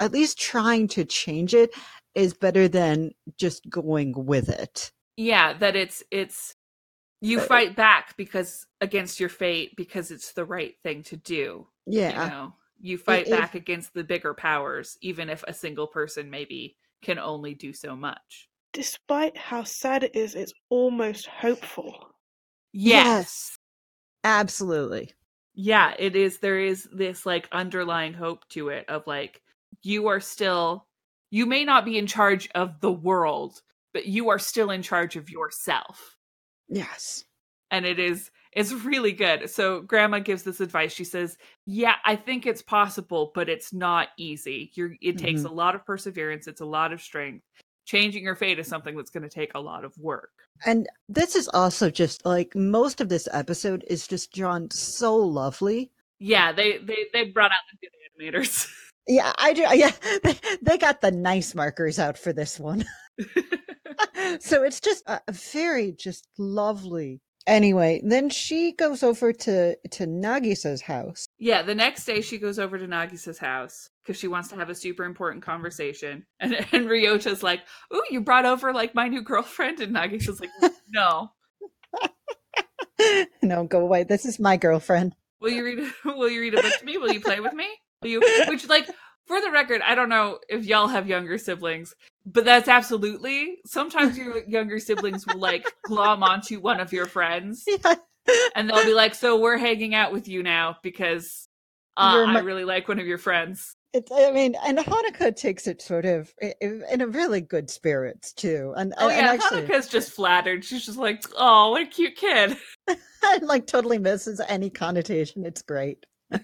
at least trying to change it is better than just going with it. Yeah, that it's it's you fight back because against your fate because it's the right thing to do. Yeah. You know, you fight if- back against the bigger powers, even if a single person maybe can only do so much. Despite how sad it is, it's almost hopeful. Yes. Absolutely. Yeah, it is. There is this like underlying hope to it of like, you are still, you may not be in charge of the world, but you are still in charge of yourself. Yes. and it is it's really good so grandma gives this advice she says yeah i think it's possible but it's not easy you're it takes a mm-hmm. lot of perseverance it's a lot of strength changing your fate is something that's going to take a lot of work And this is also just like most of this episode is just drawn so lovely. yeah they they they brought out the good animators Yeah, I do. Yeah, they, they got the nice markers out for this one. so it's just a very just lovely. Anyway, then she goes over to to Nagisa's house. yeah the next day she goes over to nagisa's house because she wants to have a super important conversation and and ryota's like ooh you brought over like my new girlfriend and nagisa's like no no, go away. This is my girlfriend. Will you read? Will you read a book to me? Will you play with me? Will you? Which, like, for the record, I don't know if y'all have younger siblings, but that's absolutely. Sometimes your younger siblings will like glom onto one of your friends, Yeah. and they'll be like, "So we're hanging out with you now because uh, You're I really like one of your friends." It's, I mean, and Honoka takes it sort of in a really good spirits too. And, Oh and yeah, actually, Honoka's just flattered. She's just like, "Oh, what a cute kid." and like totally misses any connotation. It's great.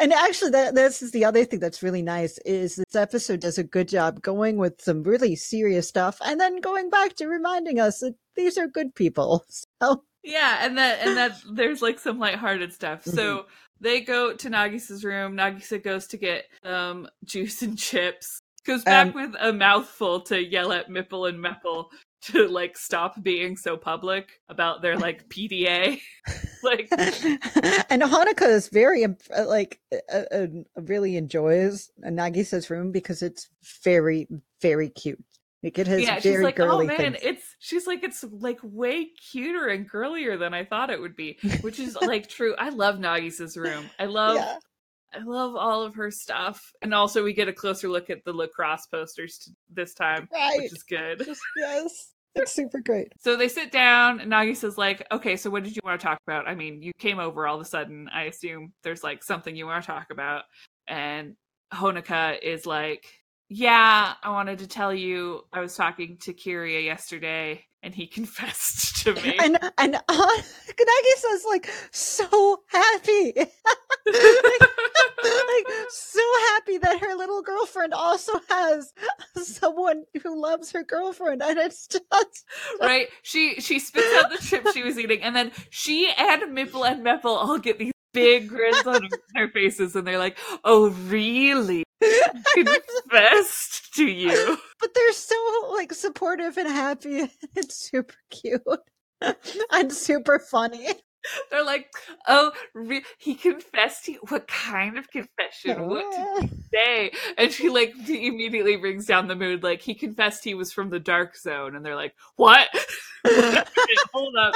And actually, that this is the other thing that's really nice is this episode does a good job going with some really serious stuff, and then going back to reminding us that these are good people. So Yeah, and that and that there's like some lighthearted stuff. So they go to Nagisa's room. Nagisa goes to get um juice and chips. Goes back Um, with a mouthful to yell at Mipple and Mepple to like stop being so public about their like PDA. like and Honoka is very uh, like uh, uh, really enjoys Nagisa's room because it's very very cute. Like it has yeah, she's very like, oh girly man, things. it's she's like it's like way cuter and girlier than I thought it would be, which is like true. I love Nagisa's room. I love yeah. I love all of her stuff. And also we get a closer look at the lacrosse posters t- this time, Right. which is good. Just- yes. It's super great. So they sit down and Nagi says, like, okay, so what did you want to talk about? I mean, you came over all of a sudden. I assume there's like something you want to talk about. And Honoka is like, yeah, I wanted to tell you I was talking to Kiriya yesterday and he confessed to me. And and uh, was like so happy. like, like so happy that her little girlfriend also has someone who loves her girlfriend and it's just right? She she spits out the chips she was eating, and then she and Mipple and Mepple all get these big grins on their faces, and they're like, "Oh, really? Confessed to you?" but they're so like supportive and happy it's super cute and super funny They're like, "Oh, re- he confessed you. What kind of confession? What did he say?" And she like immediately brings down the mood. Like he confessed he was from the dark zone, and they're like, "What?" Hold up,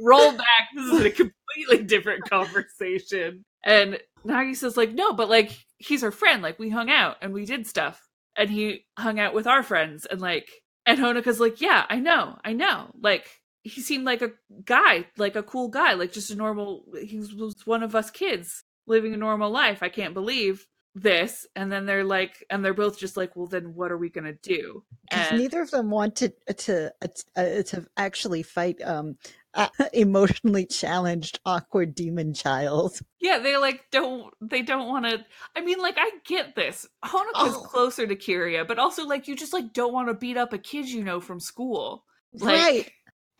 roll back. This is a completely different conversation. And Nagi says like, "No, but like he's our friend. Like we hung out and we did stuff, and he hung out with our friends, and like." And Honoka's like, "Yeah, I know, I know. Like." He seemed like a guy, like a cool guy, like just a normal. He was- one of us kids living a normal life. I can't believe this. And then they're like, and they're both just like, well, then what are we gonna do? because And- neither of them wanted to to uh, to actually fight um emotionally challenged awkward demon child Yeah, they like don't they don't want to. I mean, like I get this. Honoka's Oh. closer to Kiriya, but also like you just like don't want to beat up a kid you know from school. Like, right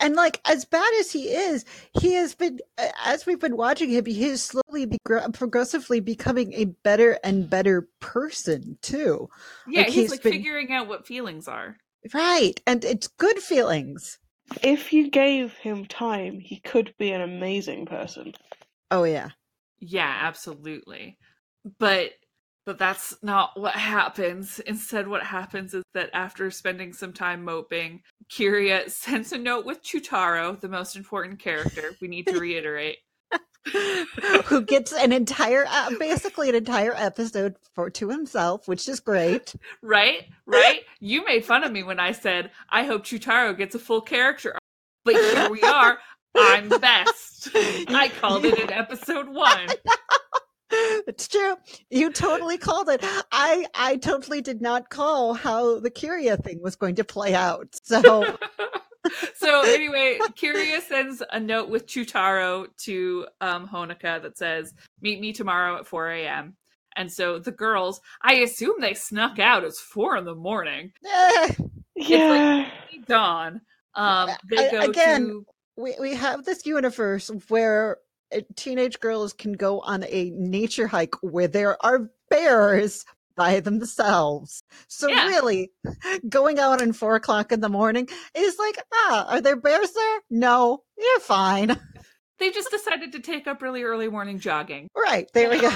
and like as bad as he is he has been as we've been watching him he is slowly be- progressively becoming a better and better person too Yeah, Like, he's, he's like been- figuring out what feelings are. right and it's good feelings if you gave him time, he could be an amazing person. Oh yeah. Yeah, absolutely. But but that's not what happens. Instead, what happens is that after spending some time moping, Kiriya sends a note with Chutaro, the most important character. We need to reiterate. Who gets an entire, uh, basically an entire episode for to himself, which is great. Right? Right? You made fun of me when I said, I hope Chutaro gets a full character. arc." But here we are. I'm the best. I called it in episode one. It's true. You totally called it. I I totally did not call how the Kiriya thing was going to play out. So so anyway, Kiriya sends a note with Chutaro to um, Honoka that says, "Meet me tomorrow at 4 a.m." And so the girls, I assume they snuck out. It's four in the morning. Yeah. Dawn. Um, they go again, to we we have this universe where teenage girls can go on a nature hike where there are bears by themselves. So Yeah. really, going out at four o'clock in the morning is like, ah, are there bears there? No, you're fine. they just decided to take up really early morning jogging. Right there we go.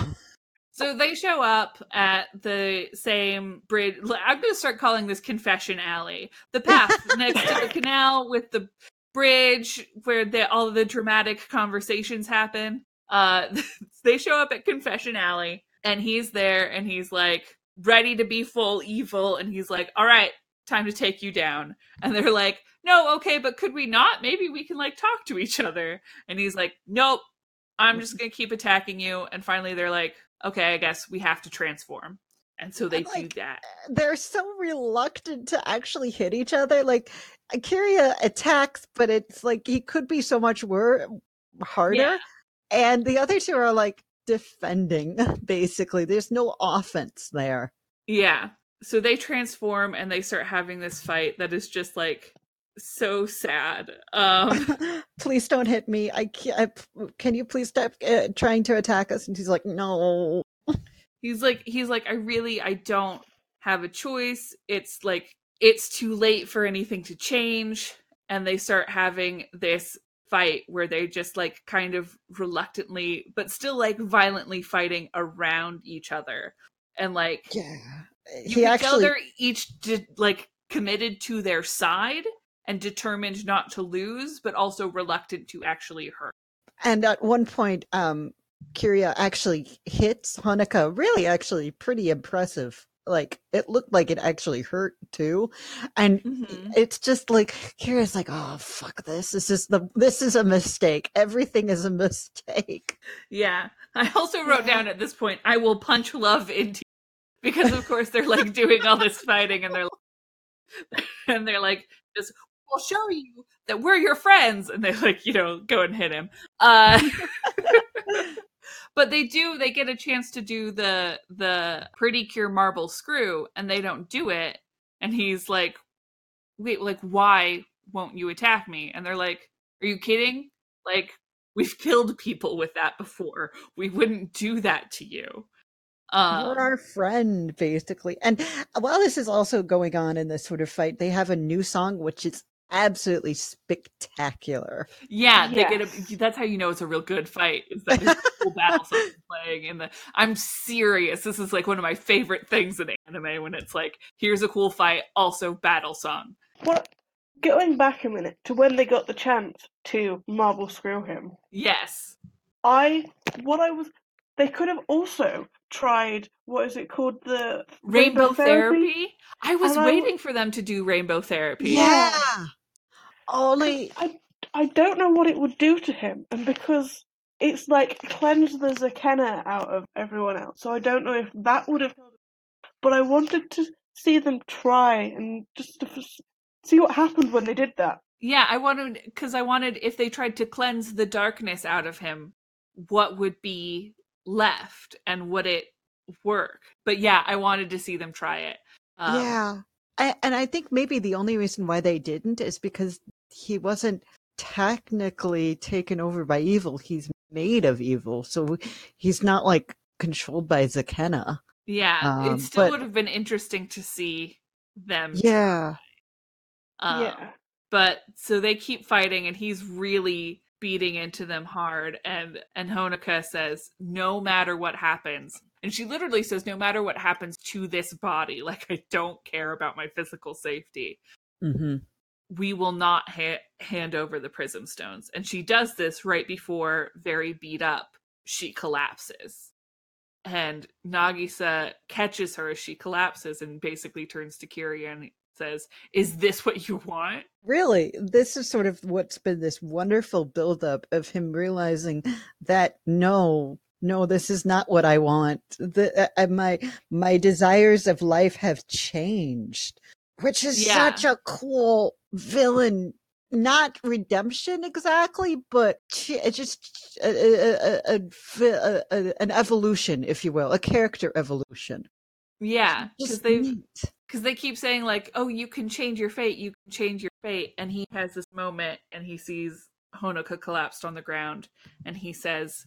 So they show up at the same bridge. I'm going to start calling this Confession Alley. The path next to the canal with the bridge where the, all of the dramatic conversations happen. Uh, they show up at Confession Alley and he's there and he's like ready to be full evil. And he's like, all right, time to take you down. And they're like, no, okay, but could we not? Maybe we can like talk to each other. And he's like, nope, I'm just to keep attacking you. And finally they're like, okay, I guess we have to transform. And so they And, do that. They're so reluctant to actually hit each other. Like Kiriya attacks, but it's like he could be so much wor- harder. Yeah. And the other two are like defending, basically. There's no offense there. Yeah. So they transform and they start having this fight that is just like so sad. Um please don't hit me. I can't. Can you please stop uh, trying to attack us? And he's like, no. He's like he's like I really I don't have a choice. It's like it's too late for anything to change and they start having this fight where they just like kind of reluctantly but still like violently fighting around each other. And like Yeah. you He tell actually. they're each di- like committed to their side and determined not to lose but also reluctant to actually hurt And at one point, um, Kiriya actually hits Honoka. Really, actually, pretty impressive. Like it looked like it actually hurt too, and Mhm. it's just like Kiriya's like, "Oh fuck this! This is the this is a mistake. Everything is a mistake." yeah i also wrote down at this point i will punch love into because of course they're like doing all this fighting and they're and they're like just we'll show you that we're your friends and they like you know go and hit him uh but they do they get a chance to do the the pretty cure marble screw and they don't do it. And he's like wait like why won't you attack me? And they're like are you kidding? Like we've killed people with that before. We wouldn't do that to you. Um, You're our friend, basically. And while this is also going on in this sort of fight, they have a new song which is absolutely spectacular. yeah they get a, that's how you know it's a real good fight is that this cool battle song playing in the i'm serious this is like one of my favorite things in anime when it's like here's a cool fight also battle song What? Going back a minute to when they got the chance to marble screw him, yes I what I was they could have also tried what is it called the rainbow, therapy? i was And I- waiting for them to do rainbow therapy Yeah. Only I I don't know what it would do to him, and because it's like cleanse the Zakenna out of everyone else, so I don't know if that would have. But I wanted to see them try and just to f- see what happened when they did that. Yeah, I wanted because I wanted if they tried to cleanse the darkness out of him, what would be left and would it work? But yeah, I wanted to see them try it. Um, yeah. I, and I think maybe the only reason why they didn't is because he wasn't technically taken over by evil. He's made of evil. So he's not like controlled by Zakenna. yeah. Um, it still but- would have been interesting to see them. Yeah. um, yeah, But so they keep fighting and he's really beating into them hard and and Honoka says no matter what happens and she literally says no matter what happens to this body like I don't care about my physical safety hmm we will not ha- hand over the prism stones and she does this right before very beat up she collapses and Nagisa catches her as she collapses and basically turns to Kiri and says is this what you want Really, this is sort of what's been this wonderful buildup of him realizing that no, no, this is not what I want. The uh, uh, my my desires of life have changed, which is Yeah. such a cool villain. Not redemption exactly, but it's uh, just a, a, a, an evolution, if you will, a character evolution. yeah because they've because they keep saying like oh you can change your fate you can change your fate and he has this moment and he sees honoka collapsed on the ground and he says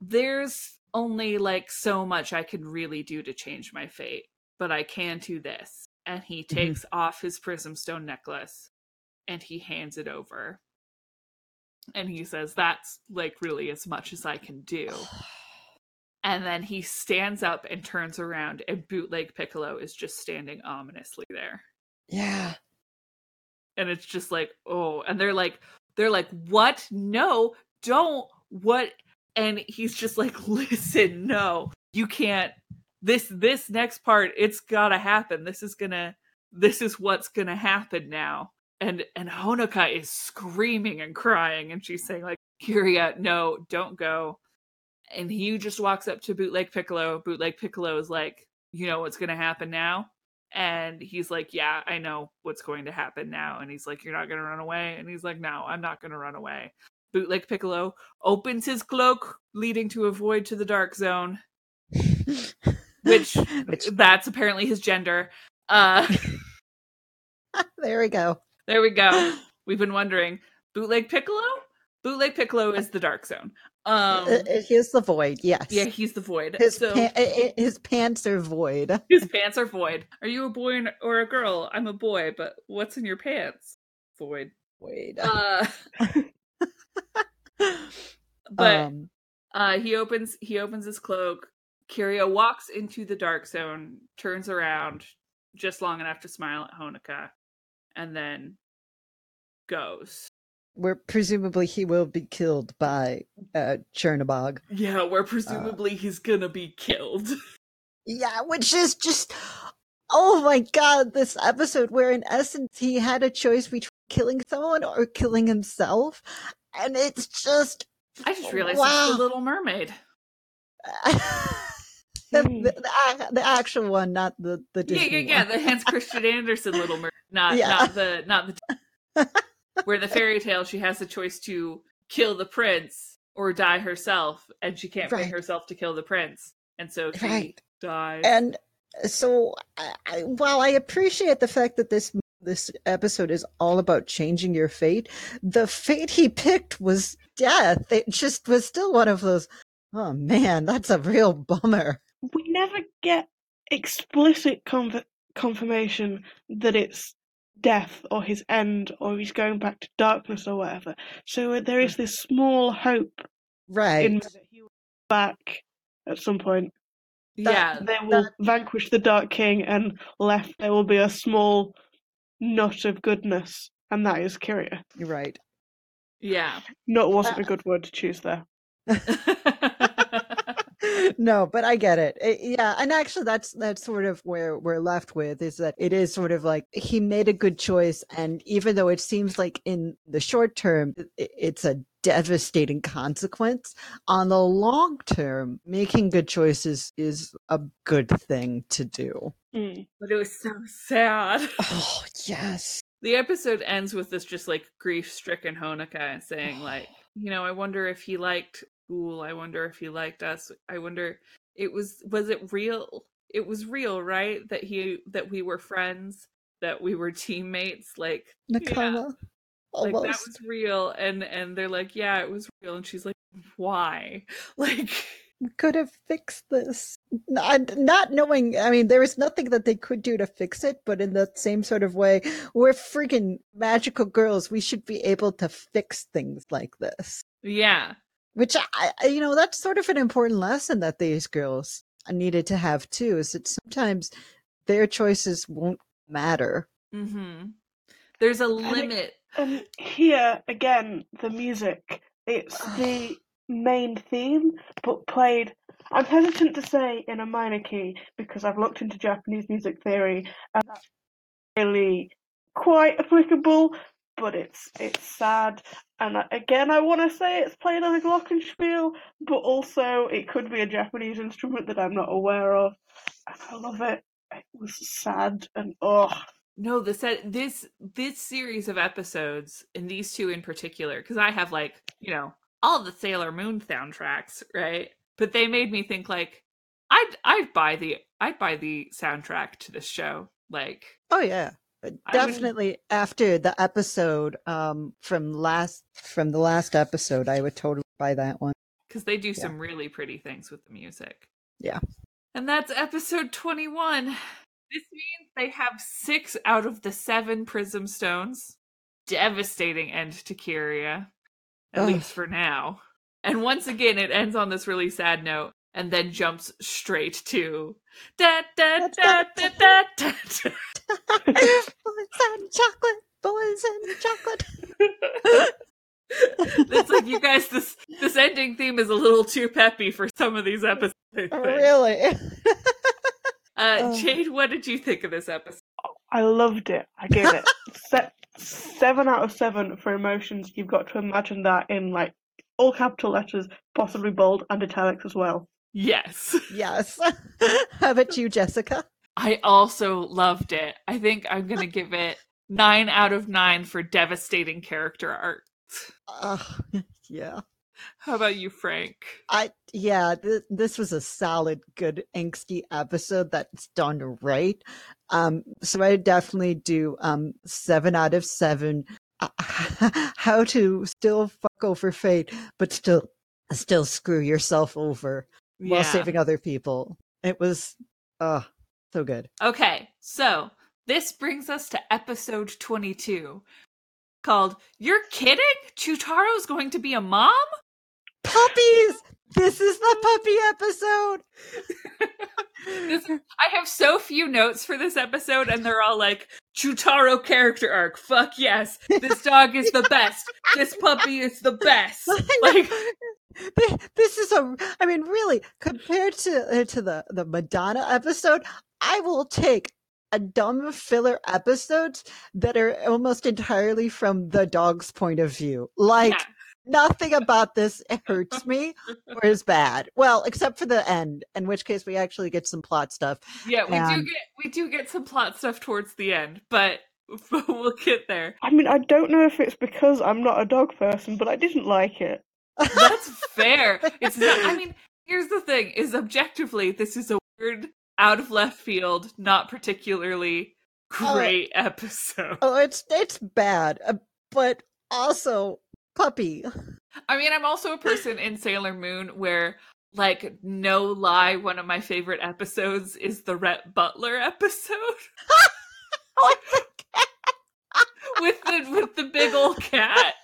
there's only like so much i can really do to change my fate but i can do this and he mm-hmm. takes off his prism stone necklace and he hands it over and he says that's like really as much as i can do and then he stands up and turns around, and Bootleg Piccolo is just standing ominously there. Yeah. And it's just like, oh, and they're like, they're like, what? No, don't. What? And he's just like, listen, no, you can't. This this next part, it's gotta happen. This is gonna. This is what's gonna happen now. And and Honoka is screaming and crying, and she's saying like, Kiriya, no, don't go. And he just walks up to bootleg piccolo. Bootleg piccolo is like you know what's going to happen now? And he's like yeah i know what's going to happen now. And he's like you're not going to run away? And he's like no i'm not going to run away. Bootleg piccolo opens his cloak leading to a void to the dark zone which, Which- that's apparently his gender uh there we go. There we go we've been wondering bootleg piccolo bootleg piccolo is the dark zone um Uh, uh, the void. Yes. yeah he's the void His so pa- uh, his pants are void. His pants are void. Are you a boy or a girl? I'm a boy, but what's in your pants? Void. Void. Uh, but um, uh, he opens he opens his cloak. Kiriya walks into the dark zone, turns around just long enough to smile at Honoka, and then goes. where presumably he will be killed by uh, Chernobog. Yeah, where presumably he's gonna be killed. Yeah, which is just oh my god, this episode where in essence he had a choice between killing someone or killing himself, and it's just I just realized Wow. it's the Little Mermaid. the, the, the, actual one, not the the Yeah, Disney yeah, yeah. one. The Hans Christian Andersen Little Mermaid, not Yeah. not the not the where the fairy tale she has the choice to kill the prince or die herself, and she can't bring herself to kill the prince, and so she Right. dies. and so I, I, while I appreciate the fact that this this episode is all about changing your fate, the fate he picked was death. It just was still one of those. Oh man, that's a real bummer. We never get explicit conf- confirmation that it's death or his end or he's going back to darkness or whatever. So uh, there is this small hope Right. in that he will be back at some point. yeah, They will vanquish the Dark King, and left there will be a small nut of goodness, and that is Kiriya. You're right. yeah. Nut wasn't a good word to choose there. no, but I get it. It- Yeah, and actually, that's that's sort of where we're left with is that it is sort of like he made a good choice, and even though it seems like in the short term i- it's a devastating consequence, on the long term, making good choices is a good thing to do. Mm. but it was so sad. Oh yes, The episode ends with this just like grief stricken Honoka saying, like, you know, I wonder if he liked school. I wonder if he liked us. I wonder it was was it real? It was real, right? That he that we were friends, that we were teammates, like yeah, Nakama. like that Almost. was real. And and they're like, Yeah, it was real. And she's like, Why? Like could have fixed this. Not, not knowing, I mean, there was nothing that they could do to fix it, but in the same sort of way, we're freaking magical girls. We should be able to fix things like this. Yeah. Which, I, I- you know, that's sort of an important lesson that these girls needed to have too, is that sometimes their choices won't matter. Mm-hmm. There's a it- limit. And here again, the music. It's the main theme, but played. I'm hesitant to say in a minor key because I've looked into Japanese music theory, and that's really quite applicable. But it's it's sad, and again, I want to say it's played on a glockenspiel, but also it could be a Japanese instrument that I'm not aware of. And I love it. It was sad and oh, No, the set this this series of episodes and these two in particular, because I have like, you know, all the Sailor Moon soundtracks, right? But they made me think like I'd I'd buy the I'd buy the soundtrack to this show. Like Oh yeah. Uh, I would- Definitely after the episode um from last from the last episode I would totally buy that one. because they do some really pretty things with the music. Yeah. And that's episode 21. This means they have six out of the seven prism stones. Devastating end to Kiriya, at Ugh. least for now. And once again, it ends on this really sad note and then jumps straight to da da da da da da. da. boys and chocolate, boys and chocolate. it's like you guys this this ending theme is a little too peppy for some of these episodes. Really? Uh, Oh. Jade, what did you think of this episode? I loved it. I gave it se- seven out of seven for emotions. You've got to imagine that in like all capital letters, possibly bold and italics as well. Yes. yes. How about you, Jessica? I also loved it. I think I'm going to give it nine out of nine for devastating character art. Uh, yeah. How about you, Frank? I yeah, th- this was a solid, good, angsty episode that's done right. Um, so I definitely do um seven out of seven. Uh, how to still fuck over fate, but still, still screw yourself over while Yeah. saving other people. It was, uh, so good. Okay, so this brings us to episode 22 called You're Kidding? Chutaro's going to be a mom? Puppies. This is the puppy episode. This- I have so few notes for this episode, and they're all like Chutaro character arc. Fuck yes. This dog is the best. This puppy is the best. Like, this is a i mean really compared to uh, to the the madonna episode i will take a dumb filler episodes that are almost entirely from the dog's point of view like yeah. nothing about this hurts me or is bad well except for the end in which case we actually get some plot stuff Yeah, we do get we do get some plot stuff towards the end, but, but we'll get there. I mean, I don't know if it's because I'm not a dog person, but I didn't like it. That's fair. It's not. I mean, here's the thing: is objectively, this is a weird, out of left field, not particularly great episode. oh it's it's bad uh, but also puppy I mean, I'm also a person in Sailor Moon where, like, no lie, one of my favorite episodes is the Rhett Butler episode with the with the big old cat.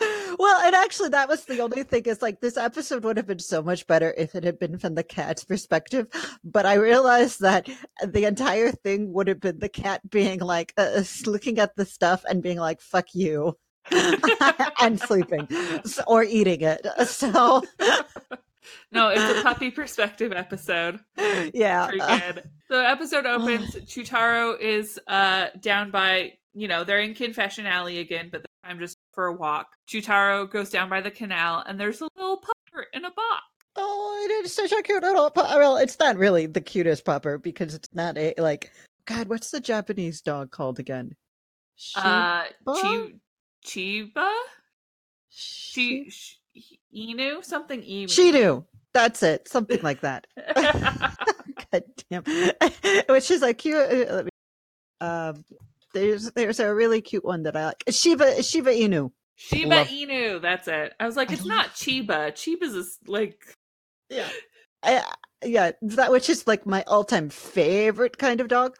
Well, and actually, that was the only thing is like this episode would have been so much better if it had been from the cat's perspective. But I realized that the entire thing would have been the cat being like, uh, looking at the stuff and being like, fuck you. and sleeping S- or eating it. So, No, it's a puppy perspective episode. yeah. Uh. The episode opens. Chutaro is uh down by you know they're in Confession Alley again, but this time just for a walk. Chutaro goes down by the canal, and there's a little pupper in a box. Oh, it is such a cute little pu- Well, it's not really the cutest pupper because it's not a like. God, what's the Japanese dog called again? Uh, Shiba? Chi Chiba, Shi- Chi Sh- Inu, something Inu. Shidu. That's it. Something like that. God damn. Which is a cute. uh, let me- Um, there's there's a really cute one that I like. Shiba Shiba Inu. Shiba Love- Inu. That's it. I was like, it's not Chiba. Chiba's a s like yeah. I, yeah, that which is like my all-time favorite kind of dog.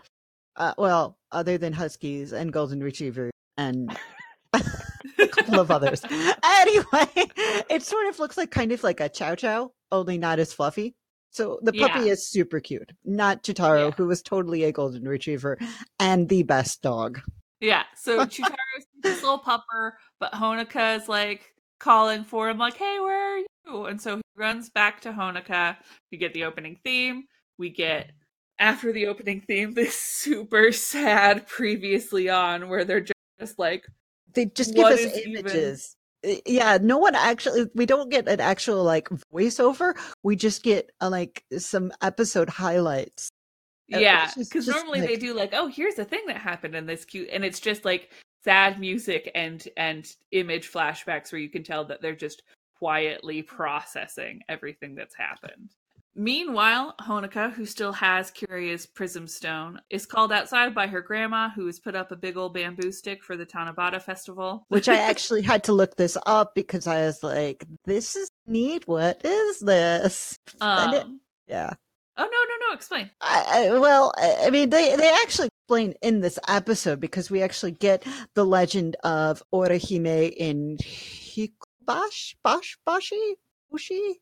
Uh, well, other than huskies and golden retriever and a couple of others. Anyway, it sort of looks like kind of like a chow chow, only not as fluffy. So the puppy Yeah. is super cute. Not Chitaro, Yeah. who was totally a golden retriever and the best dog. Yeah, so Chutaro's this little pupper, but Honoka is like calling for him, like, "Hey, where are you?" And so he runs back to Honoka. We get the opening theme. We get after the opening theme this super sad previously on where they're just like, They just give us images. Uh, Yeah, no one actually. We don't get an actual like voiceover. We just get uh, like some episode highlights. Yeah, because normally they do like, "Oh, here's the thing that happened in this cute," and it's just like sad music and and image flashbacks where you can tell that they're just quietly processing everything that's happened. Meanwhile, Honoka, who still has Kiriya's prism stone, is called outside by her grandma, who has put up a big old bamboo stick for the Tanabata festival. Which I actually had to look this up because I was like, "This is neat. What is this?" And it- um, yeah. oh no, no, no! Explain. I, I, well, I I mean, they they actually explain in this episode because we actually get the legend of Orihime in Hikubash, Bash, Bashi, Bushi.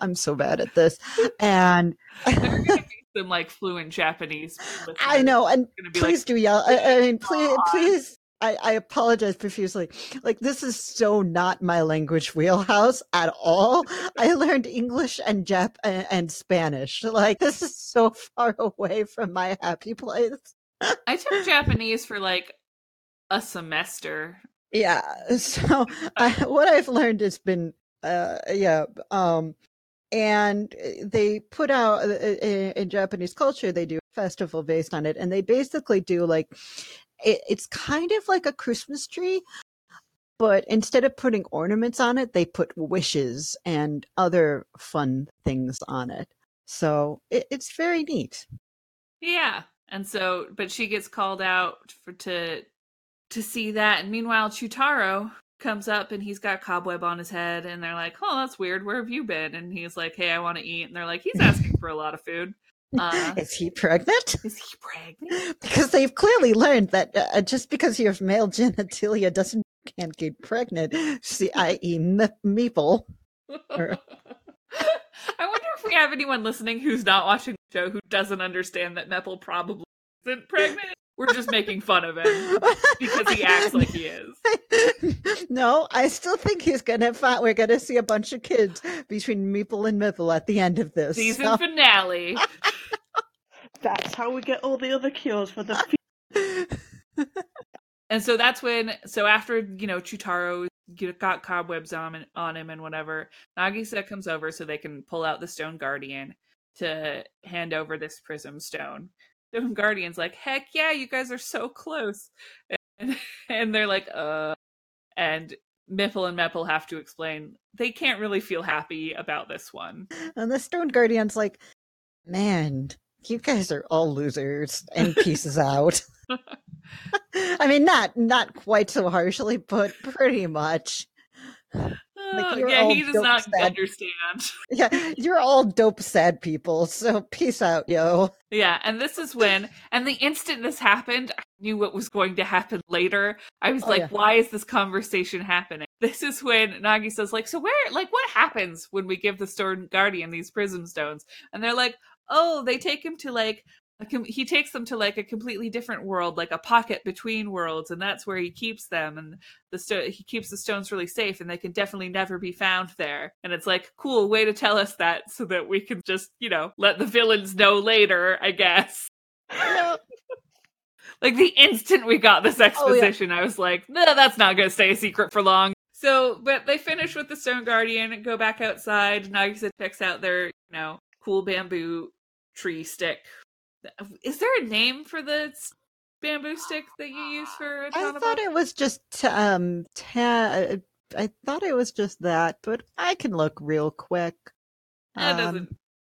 I'm so bad at this, and There are gonna some like fluent Japanese. I know, and please like, do yell. I, I mean, please, please. I, I apologize profusely. Like this is so not my language wheelhouse at all. I learned English and Jap and, and Spanish. Like this is so far away from my happy place. I took Japanese for like a semester. Yeah. So I, what I've learned has been, uh, yeah. Um, and uh, they put out uh, in, in Japanese culture, they do a festival based on it, and they basically do like it, it's kind of like a Christmas tree, but instead of putting ornaments on it, they put wishes and other fun things on it. So it, it's very neat. Yeah. And so but she gets called out for to to see that. And meanwhile Chutaro comes up and he's got cobweb on his head and they're like, Oh, that's weird. Where have you been? And he's like, Hey, I want to eat. And they're like, He's asking for a lot of food. Uh, Is he pregnant? is he pregnant? because they've clearly learned that uh, just because you have male genitalia doesn't can't get pregnant. See, i.e., me- Mepple. Or- I wonder if we have anyone listening who's not watching the show who doesn't understand that Mepple probably isn't pregnant. We're just making fun of him because he acts like he is. no, I still think he's gonna find. We're gonna see a bunch of kids between Mepple and Mipple at the end of this. Season So- finale. That's how we get all the other cures for the. And so that's when, so after, you know, Chutaro get- got cobwebs on, on him and whatever, Nagisa comes over so they can pull out the Stone Guardian to hand over this Prism Stone. Stone Guardian's like, heck yeah, you guys are so close. And, and they're like, uh, and Mipple and Mepple have to explain they can't really feel happy about this one. and the Stone Guardian's like, man, you guys are all losers and pieces out. I mean, not not quite so harshly, but pretty much. Uh, you're yeah, he does not sad. understand. Yeah, you're all dope sad people, so peace out, yo. Yeah, and this is when, and the instant this happened, I knew what was going to happen later. I was Oh, like, yeah. why is this conversation happening? This is when Nagi says, like, so where, like, what happens when we give the Stone Guardian these prism stones? And they're like, oh, they take him to, like, com- he takes them to like a completely different world, like a pocket between worlds, and that's where he keeps them. And the sto- he keeps the stones really safe, and they can definitely never be found there. And it's like, cool way to tell us that, so that we can just, you know, let the villains know later, I guess. Like the instant we got this Oh, yeah. exposition, I was like, no, that's not going to stay a secret for long. So, but they finish with the Stone Guardian, go back outside. Nagisa checks out their, you know, cool bamboo tree stick. Is there a name for the bamboo stick that you use for a I thought it was just um ta- I thought it was just that, but I can look real quick. That Um, doesn't